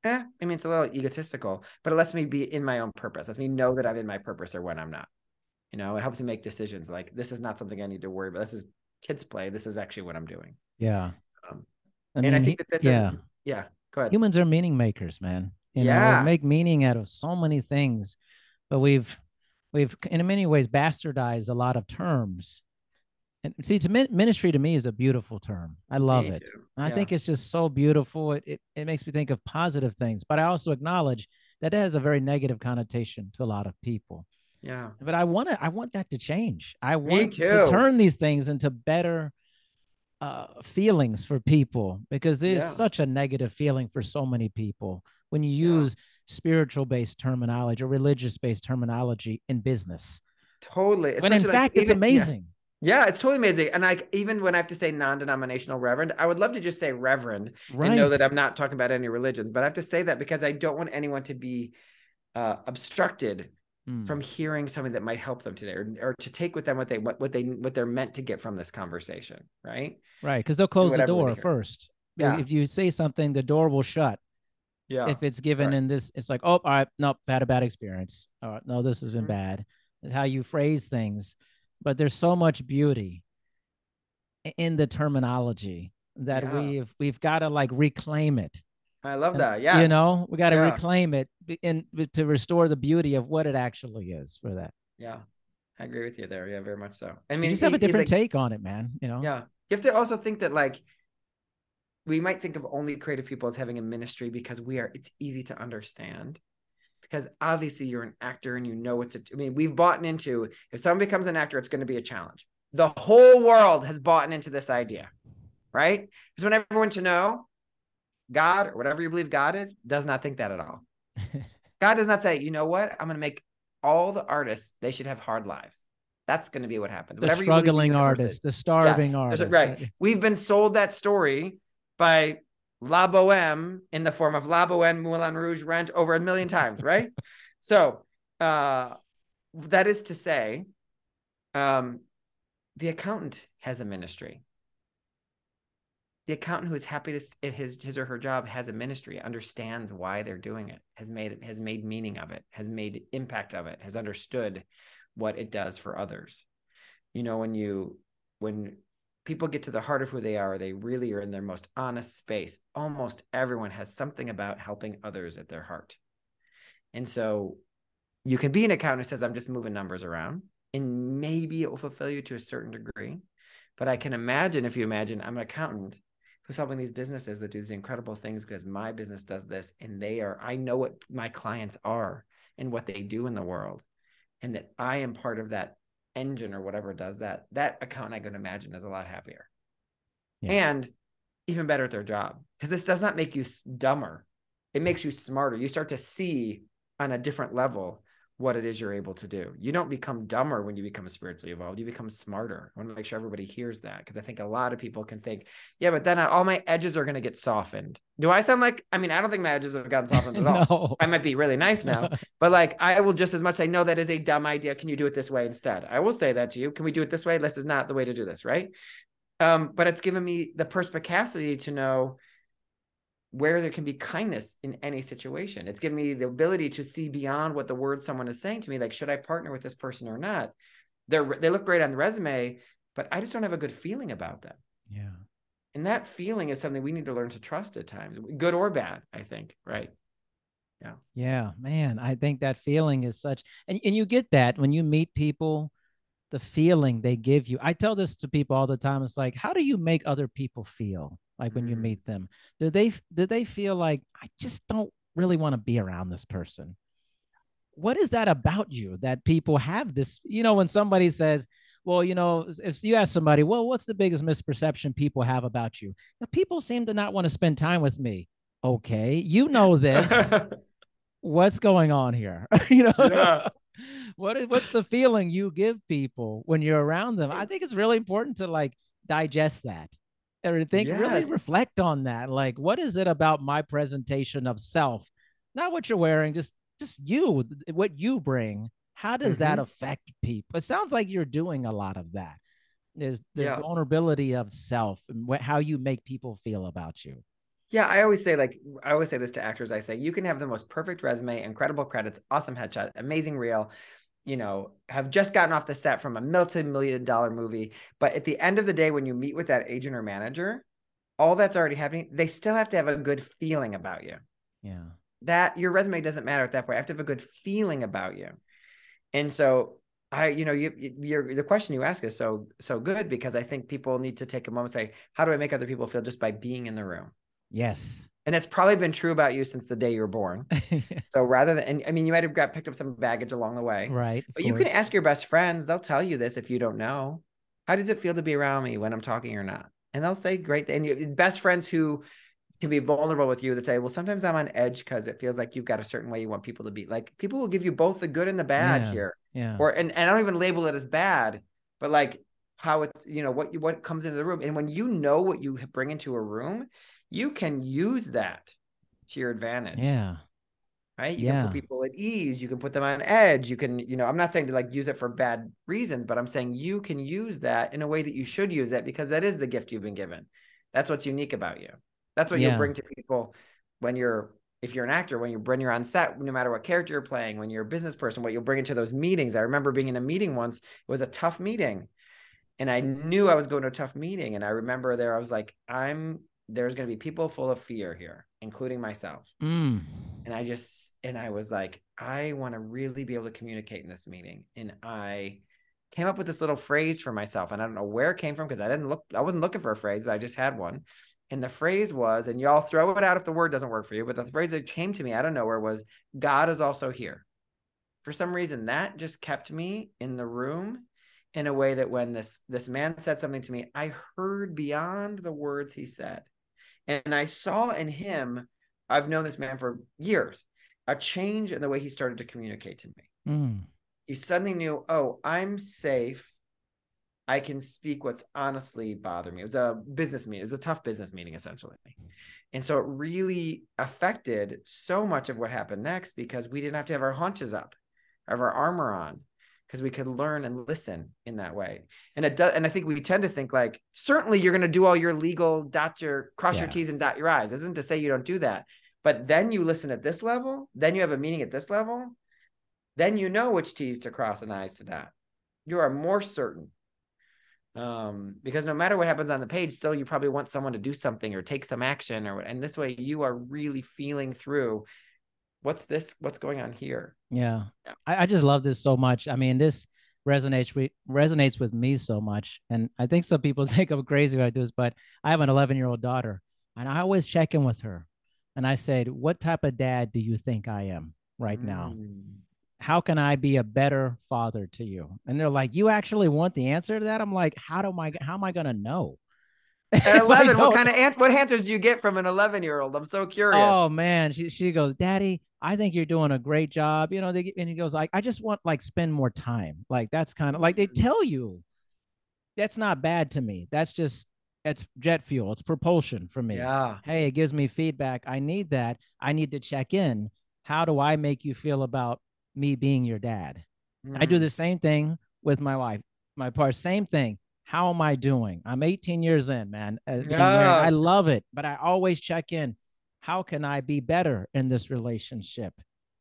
eh, I mean, it's a little egotistical, but it lets me be in my own purpose. lets me know that I'm in my purpose or when I'm not. You know, it helps me make decisions. Like this is not something I need to worry about. This is kids play. This is actually what I'm doing. yeah. Um, I and I think that this yeah. is, yeah, go ahead. humans are meaning makers, man. You know, Yeah. we make meaning out of so many things, but we've we've in many ways bastardized a lot of terms. And see, to ministry to me is a beautiful term. I love Me it. too. I think it's just so beautiful. It, it it makes me think of positive things, but I also acknowledge that it has a very negative connotation to a lot of people. Yeah. But I want to I want that to change. I want to turn these things into better uh, feelings for people because there's Yeah. such a negative feeling for so many people when you Yeah. use spiritual based terminology or religious based terminology in business. Totally. when in like, fact, it's even- yeah. amazing. Yeah, it's totally amazing. And like even when I have to say non-denominational reverend, I would love to just say reverend Right. and know that I'm not talking about any religions. But I have to say that because I don't want anyone to be uh, obstructed Mm. from hearing something that might help them today, or, or to take with them what they what, what they what they're meant to get from this conversation. Right? right. Because they'll close the door to hear it. first. Yeah. If you say something, the door will shut. Yeah. If it's given right. in this, it's like, oh, all right, nope, had a bad experience. Or no, this has been Mhm. bad. It's how you phrase things. But there's so much beauty in the terminology that Yeah. we've we've got to like reclaim it. I love that. Yeah. You know, we got to Yeah. reclaim it and to restore the beauty of what it actually is for that. Yeah. I agree with you there. Yeah, very much so. I mean, just have a different like- take on it, man. You know? Yeah. You have to also think that like we might think of only creative people as having a ministry because we are it's easy to understand. Because obviously you're an actor and you know what to do. I mean, we've bought into if someone becomes an actor, it's going to be a challenge. The whole world has bought into this idea, right? Because want everyone to know God or whatever you believe God is, does not think that at all. God does not say, you know what? I'm going to make all the artists, they should have hard lives. That's going to be what happens. the Whatever you believe the struggling artist, the starving There's artist. right. We've been sold that story by La Boheme in the form of La Boheme, Moulin Rouge, Rent over a million times, right? so uh, that is to say, um, the accountant has a ministry. the accountant who is happy to at his his or her job has a ministry understands why they're doing it has made it has made meaning of it has made impact of it has understood what it does for others you know when you when people get to the heart of who they are they really are in their most honest space. Almost everyone has something about helping others at their heart. And so you can be an accountant who says i'm just moving numbers around and maybe it will fulfill you to a certain degree. But i can imagine if you imagine i'm an accountant who's helping these businesses that do these incredible things because my business does this and they are i know what my clients are and what they do in the world and that i am part of that engine or whatever does that that account i can imagine is a lot happier. Yeah. and even better at their job because this does not make you dumber. It makes you smarter. You start to see on a different level what it is you're able to do. You don't become dumber when you become spiritually evolved. You become smarter. I want to make sure everybody hears that because I think a lot of people can think, yeah, but then I, all my edges are going to get softened. Do I sound like, I mean, I don't think my edges have gotten softened at all. no. I might be really nice now, but like I will just as much say, no, that is a dumb idea. Can you do it this way instead? I will say that to you. Can we do it this way? This is not the way to do this, right? Um, but it's given me the perspicacity to know where there can be kindness in any situation. It's given me the ability to see beyond what the word someone is saying to me. Like, should I partner with this person or not? They're they look great on the resume, but I just don't have a good feeling about them. Yeah. And that feeling is something we need to learn to trust at times, good or bad, I think. Right. Yeah. Yeah, man. I think that feeling is such and, and you get that when you meet people, the feeling they give you. I tell this to people all the time. It's like, how do you make other people feel? Like when you mm. meet them. Do they do they feel like i just don't really want to be around this person what is that about you that people have this you know when somebody says well you know if you ask somebody well what's the biggest misperception people have about you? Now, people seem to not want to spend time with me. Okay you know this. What's going on here? You know? Yeah. what is what's the feeling you give people when you're around them? I think it's really important to like digest that or think yes. really reflect on that like what is it about my presentation of self not what you're wearing just just you what you bring how does mm-hmm. that affect people it sounds like you're doing a lot of that is the yeah. vulnerability of self and what, how you make people feel about you yeah i always say like i always say this to actors i say you can have the most perfect resume incredible credits awesome headshot amazing reel you know, have just gotten off the set from a multi-million dollar movie. But at the end of the day, when you meet with that agent or manager, all that's already happening, they still have to have a good feeling about you. Yeah. That your resume doesn't matter at that point. I have to have a good feeling about you. And so I, you know, you, you're, the question you ask is so, so good because I think people need to take a moment and say, how do I make other people feel just by being in the room? Yes and it's probably been true about you since the day you were born. so rather than, and I mean, you might have got picked up some baggage along the way, right? But you can ask your best friends; they'll tell you this if you don't know. How does it feel to be around me when I'm talking or not? And they'll say, "Great." And you, best friends who can be vulnerable with you that say, "Well, sometimes I'm on edge because it feels like you've got a certain way you want people to be." Like people will give you both the good and the bad yeah. here, yeah. Or and, and I don't even label it as bad, but like how it's you know what what comes into the room, and when you know what you bring into a room, you can use that to your advantage. Yeah. Right. You yeah. can put people at ease. You can put them on edge. You can, you know, I'm not saying to like use it for bad reasons, but I'm saying you can use that in a way that you should use it because that is the gift you've been given. That's what's unique about you. That's what yeah. you'll bring to people when you're, if you're an actor, when you're when you're on set, no matter what character you're playing, when you're a business person, what you'll bring into those meetings. I remember being in a meeting once. It was a tough meeting, and I knew I was going to a tough meeting. And I remember there, I was like, I'm there's going to be people full of fear here, including myself. Mm. And I just, and I was like, I want to really be able to communicate in this meeting. And I came up with this little phrase for myself. And I don't know where it came from because I didn't look, I wasn't looking for a phrase, but I just had one. And the phrase was, and y'all throw it out if the word doesn't work for you, but the phrase that came to me out of nowhere was, God is also here. For some reason, that just kept me in the room in a way that when this this man said something to me, I heard beyond the words he said. And I saw in him, I've known this man for years, a change in the way he started to communicate to me. Mm. He suddenly knew, oh, I'm safe. I can speak what's honestly bothering me. It was a business meeting. It was a tough business meeting, essentially. And so it really affected so much of what happened next because we didn't have to have our haunches up, have our armor on. Because we could learn and listen in that way. And it does, and I think we tend to think like certainly you're going to do all your legal dot your cross Yeah. your T's and dot your I's. This isn't to say you don't do that, but then you listen at this level, then you have a meeting at this level, then you know which T's to cross and I's to dot. You are more certain. Um, because no matter what happens on the page, still you probably want someone to do something or take some action or and this way you are really feeling through what's this, what's going on here. Yeah. Yeah. I, I just love this so much. I mean, this resonates with resonates with me so much. And I think some people think I'm crazy when I do this, but I have an 11 year old daughter and I always check in with her. And I said, What type of dad do you think I am right now? Mm. How can I be a better father to you? And they're like, You actually want the answer to that? I'm like, How do I how am I gonna know? At 11, what kind of an- what answers do you get from an 11 year old? I'm so curious. Oh man, she she goes, Daddy, I think you're doing a great job. You know, they and he goes like, I just want like spend more time. Like that's kind of like they Mhm. tell you. That's not bad to me. That's just it's jet fuel. It's propulsion for me. yeah. Hey, it gives me feedback. I need that. I need to check in. How do I make you feel about me being your dad? I do Mm. the same thing with my wife. My part, same thing. How am I doing? I'm 18 years in, man. uh. Yeah. I love it, but I always check in. How can I be better in this relationship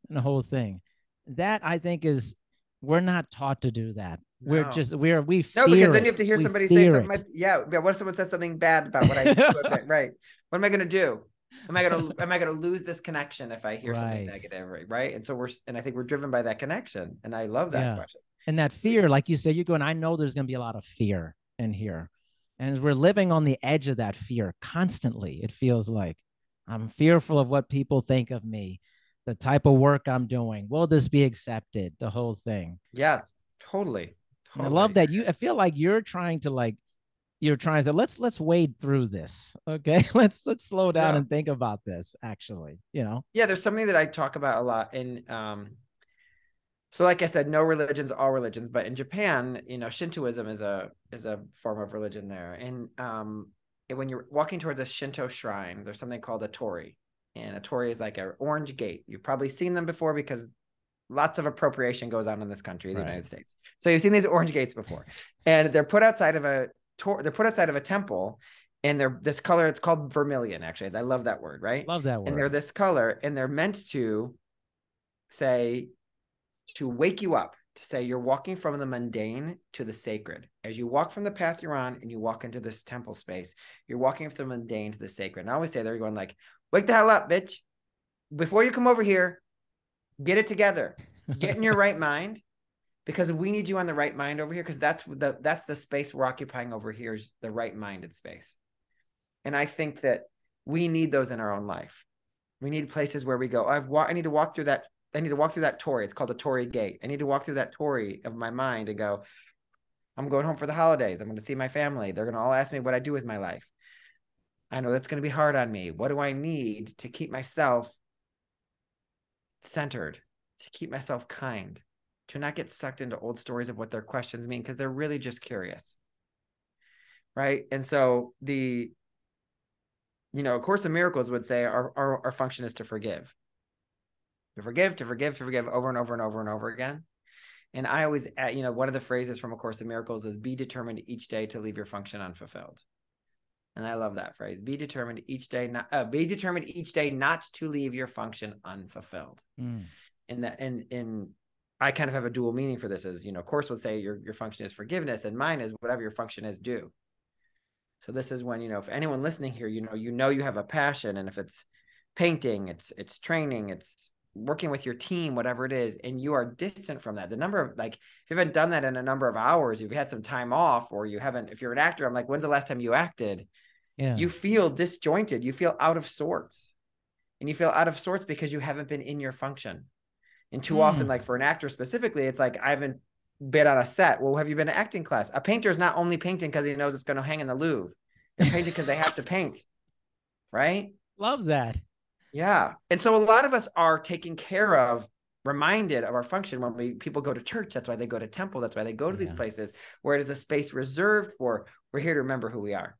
and the whole thing? That I think is we're not taught to do that. We're just we're we No, because then you have to hear somebody say something like, yeah, yeah, what if someone says something bad about what I do? Right. What am I gonna do? Am I gonna am I gonna lose this connection if I hear something negative? Right. Right. And so we're and I think we're driven by that connection. And I love that Yeah. question. And that fear, like you said, you're going. I know there's going to be a lot of fear in here, and we're living on the edge of that fear constantly. It feels like I'm fearful of what people think of me, the type of work I'm doing. Will this be accepted? The whole thing. Yes, totally. And I love that you. I feel like you're trying to like. You're trying to say, let's let's wade through this. Okay, let's let's slow down Yeah. and think about this. Actually, you know. Yeah, there's something that I talk about a lot in um so like I said, no religions, all religions, but in Japan, you know, Shintoism is a is a form of religion there. And um when you're walking towards a Shinto shrine, there's something called a torii. And a torii is like an orange gate. You've probably seen them before because lots of appropriation goes on in this country, the Right. United States. So you've seen these orange gates before. And they're put outside of a tor- they're put outside of a temple and they're this color, it's called vermilion, actually. I love that word, right? Love that word. and they're this color and they're meant to say to wake you up to say you're walking from the mundane to the sacred. As you walk from the path you're on and you walk into this temple space you're walking from the mundane to the sacred. And i always say they're going like wake the hell up bitch. Before you come over here get it together. Get in your right mind because we need you on the right mind over here because that's the that's the space we're occupying over here is the right minded space. And i think that we need those in our own life. We need places where we go i've wa- i need to walk through that i need to walk through that torii. It's called a torii gate. I need to walk through that torii of my mind and go i'm going home for the holidays. I'm going to see my family. They're going to all ask me what i do with my life. I know that's going to be hard on me. What do i need to keep myself centered to keep myself kind to not get sucked into old stories of what their questions mean because they're really just curious. Right? And so the you know a course of miracles would say our, our, our function is to forgive to forgive to forgive to forgive over and over and over and over again and i always add, you know one of the phrases from a course of miracles is be determined each day to leave your function unfulfilled and i love that phrase be determined each day not uh, be determined each day not to leave your function unfulfilled Mm. and that and and I kind of have a dual meaning for this is, you know, course would say your your function is forgiveness and mine is whatever your function is do. So this is when, you know, if anyone listening here, you know, you know you have a passion and if it's painting, it's it's training, it's working with your team, whatever it is, and you are distant from that. The number of like if you haven't done that in a number of hours, you've had some time off or you haven't if you're an actor, I'm like, when's the last time you acted? Yeah. You feel disjointed, you feel out of sorts. And you feel out of sorts because you haven't been in your function. And too often, Mm. like for an actor specifically, it's like I haven't been on a set. Well, have you been to acting class? A painter is not only painting because he knows it's going to hang in the Louvre. They're painting because they have to paint, right? Love that. Yeah. And so a lot of us are taken care of, reminded of our function when we people go to church. That's why they go to temple. That's why they go to these places where it is a space reserved for we're here to remember who we are.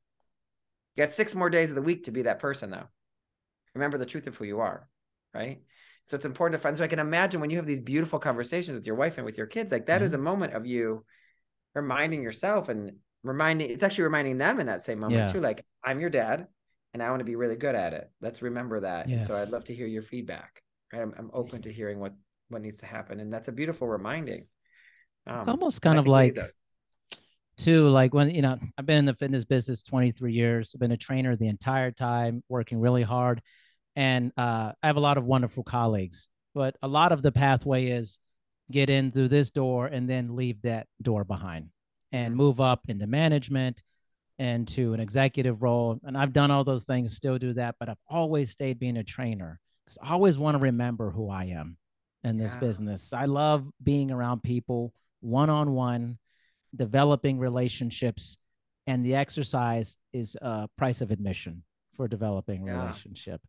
You got six more days of the week to be that person, though. Remember the truth of who you are, right? So it's important to find. So I can imagine when you have these beautiful conversations with your wife and with your kids, like that is Mhm. a moment of you reminding yourself and reminding. It's actually reminding them in that same moment Yeah. too. Like I'm your dad, and I want to be really good at it. Let's remember that. And so I'd love to hear your feedback. Right? I'm, I'm open to hearing what what needs to happen, and that's a beautiful reminding. Um, almost kind of think we need like too like when you know i've been in the fitness business 23 years i've been a trainer the entire time working really hard and uh, i have a lot of wonderful colleagues but a lot of the pathway is get in through this door and then leave that door behind and Mhm. move up into management and to an executive role and i've done all those things still do that but i've always stayed being a trainer because i always want to remember who i am in this Yeah. business i love being around people one-on-one developing relationships and the exercise is a price of admission for developing Yeah. relationship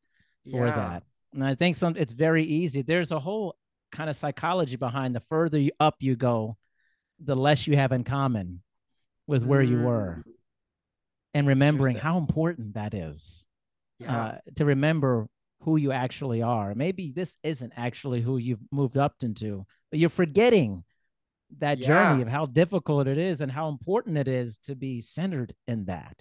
for Yeah. that and i think some it's very easy there's a whole kind of psychology behind the further you, up you go the less you have in common with where you were Mm, and remembering how important that is Yeah. uh, to remember who you actually are maybe this isn't actually who you've moved up into but you're forgetting that journey of how difficult it is and how important it is to be centered in that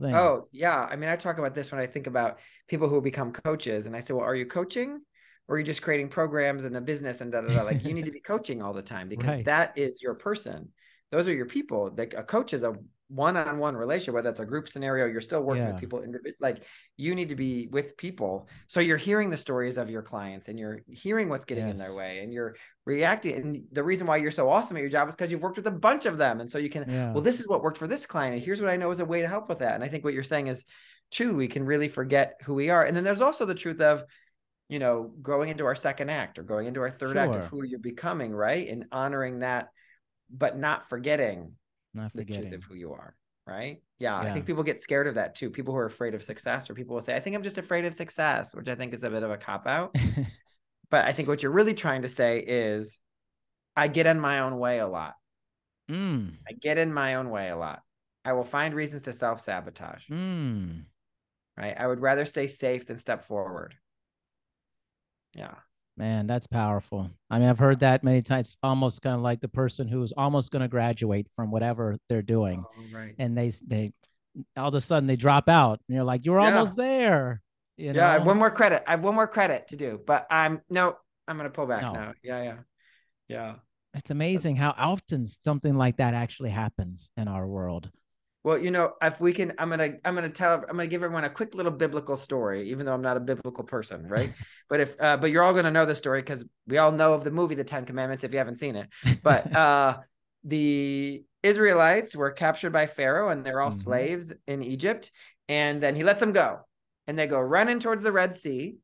thing. Oh, yeah. I mean, I talk about this when I think about people who become coaches, and I say, "Well, are you coaching, or are you just creating programs and a business and da da da?" Like, you need to be coaching all the time because Right. that is your person. Those are your people. Like a coach is a one-on-one relationship, whether it's a group scenario, you're still working Yeah. with people. individ- Like you need to be with people, so you're hearing the stories of your clients and you're hearing what's getting in their way, and you're reacting. And the reason why you're so awesome at your job is because you've worked with a bunch of them, and so you can yeah. well, this is what worked for this client, and here's what I know is a way to help with that. And I think what you're saying is true. We can really forget who we are. And then there's also the truth of, you know, growing into our second act or going into our third act of who you're becoming, right? And honoring that, but not forgetting not the truth of who you are. Right. Yeah, I think people get scared of that too. People who are afraid of success, or people will say, I think I'm just afraid of success, which I think is a bit of a cop out. but I think what you're really trying to say is, I get in my own way a lot. mm, I get in my own way a lot. I will find reasons to self sabotage, mm. right? I would rather stay safe than step forward. Yeah. Man, that's powerful. I mean, I've heard that many times. Almost kind of like the person who's almost going to graduate from whatever they're doing, Oh, right. and they they all of a sudden they drop out, and you're like, you're Yeah. almost there. You yeah, I have one more credit. I have one more credit to do, but I'm no, I'm gonna pull back No. now. Yeah, yeah. Yeah. It's amazing how often something like that actually happens in our world. Well, you know, if we can, I'm gonna, I'm gonna tell, I'm gonna give everyone a quick little biblical story, even though I'm not a biblical person, right? but if, uh, but you're all gonna know the story because we all know of the movie, The Ten Commandments, if you haven't seen it. But uh, the Israelites were captured by Pharaoh, and they're all Mhm. slaves in Egypt, and then he lets them go, and they go running towards the Red Sea,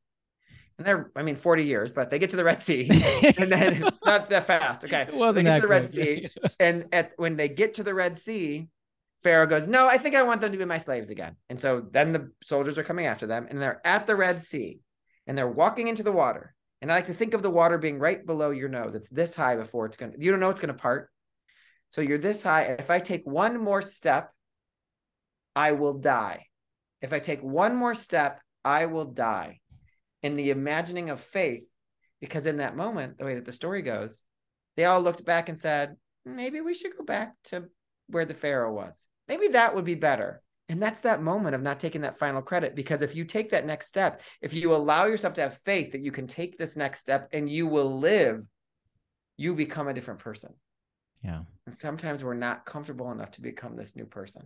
and they're, I mean, 40 years, but they get to the Red Sea, and then it's not that fast. Okay, it wasn't they get that to the Red quick. Sea, and at when they get to the Red Sea, Pharaoh goes, "No, I think I want them to be my slaves again." And so then the soldiers are coming after them, and they're at the Red Sea, and they're walking into the water. And I like to think of the water being right below your nose. It's this high before it's going to, you don't know it's going to part. So you're this high. If I take one more step, I will die. If I take one more step, I will die. In the imagining of faith, because in that moment, the way that the story goes, they all looked back and said, maybe we should go back to where the Pharaoh was. Maybe that would be better. And that's that moment of not taking that final credit. Because if you take that next step, if you allow yourself to have faith that you can take this next step and you will live, you become a different person. Yeah. And sometimes we're not comfortable enough to become this new person.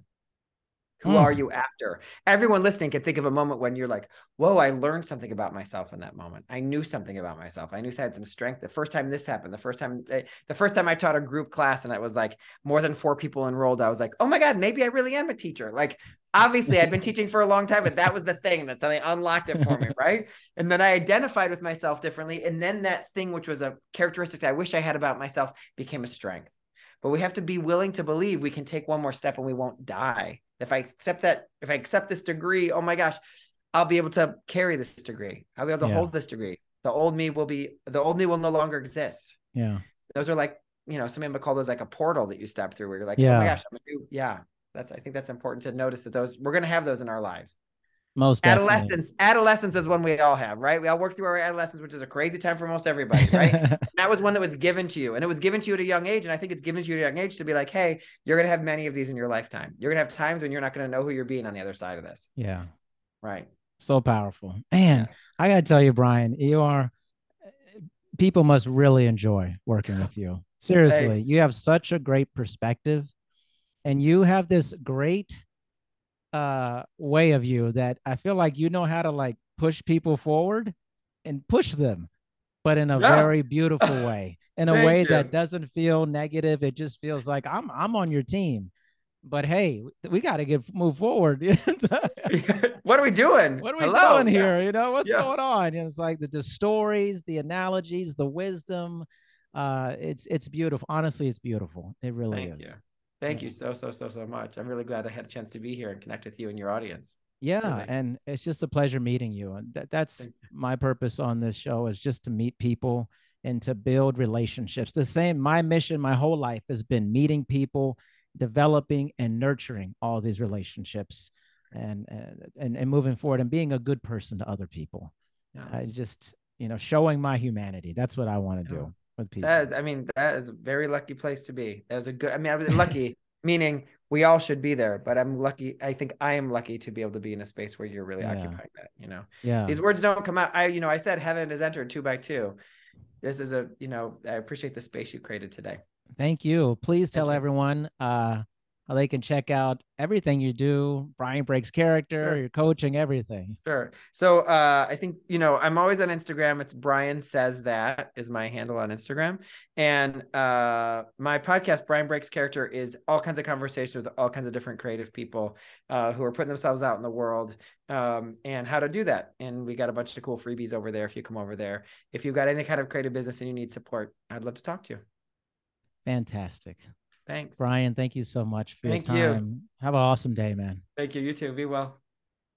Who Mm. are you after? Everyone listening can think of a moment when you're like, whoa, I learned something about myself in that moment. I knew something about myself. I knew I had some strength. The first time this happened, the first time, eh, the first time I taught a group class and it was like more than four people enrolled, I was like, oh my God, maybe I really am a teacher. Like, obviously, I'd been teaching for a long time, but that was the thing that suddenly unlocked it for me. Right. And then I identified with myself differently. And then that thing, which was a characteristic I wish I had about myself, became a strength. But we have to be willing to believe we can take one more step and we won't die. If I accept that, if I accept this degree, oh my gosh, I'll be able to carry this degree. I'll be able to Yeah. hold this degree. The old me will be, the old me will no longer exist. Yeah. Those are like, you know, some people call those like a portal that you step through where you're like, oh Yeah. my gosh, I'm a new, yeah. That's, I think that's important to notice that those, we're going to have those in our lives. Most definitely. adolescence adolescence is one we all have right we all work through our adolescence which is a crazy time for most everybody right that was one that was given to you and it was given to you at a young age and i think it's given to you at a young age to be like hey you're going to have many of these in your lifetime you're going to have times when you're not going to know who you're being on the other side of this yeah. right So powerful. Man. I got to tell you, Brian, you are, people must really enjoy working with you. Seriously, Thanks. you have such a great perspective and you have this great uh way of you that I feel like you know how to like push people forward and push them, but in a Yeah. very beautiful way, in a way you. that doesn't feel negative. It just feels like I'm I'm on your team. But hey, we got to get move forward. what are we doing what are we Hello? doing Yeah. here? You know, what's Yeah. going on? And it's like the, the stories, the analogies, the wisdom. Uh, it's it's beautiful. Honestly, it's beautiful. It really thank is. you thank you so so so so much i'm really glad i had a chance to be here and connect with you and your audience Yeah, Really. and it's just a pleasure meeting you. And that, that's my purpose on this show is just to meet people and to build relationships. The same, my mission, my whole life has been meeting people, developing and nurturing all these relationships, and and and, and moving forward and being a good person to other people. yeah. I just, you know, showing my humanity. That's what I want to Yeah. do with people. That is, I mean, that is a very lucky place to be. That was a good, I mean, I was lucky, meaning we all should be there, but I'm lucky. I think I am lucky to be able to be in a space where you're really Yeah. occupying that, you know, yeah. these words don't come out. I, you know, I said heaven is entered two by two. This is a, you know, I appreciate the space you created today. Thank you. Please tell everyone uh, they can check out everything you do. Brian Breaks character, Sure. your coaching, everything. Sure. So uh, I think you know I'm always on Instagram. It's Brian says that is my handle on Instagram, and uh, my podcast Brian Breaks Character is all kinds of conversations with all kinds of different creative people uh, who are putting themselves out in the world um, and how to do that. And we got a bunch of cool freebies over there. If you come over there, if you've got any kind of creative business and you need support, I'd love to talk to you. Fantastic. Thanks, Brian, thank you so much for Thank your you. Have an awesome day, man. Thank you. You too. Be well.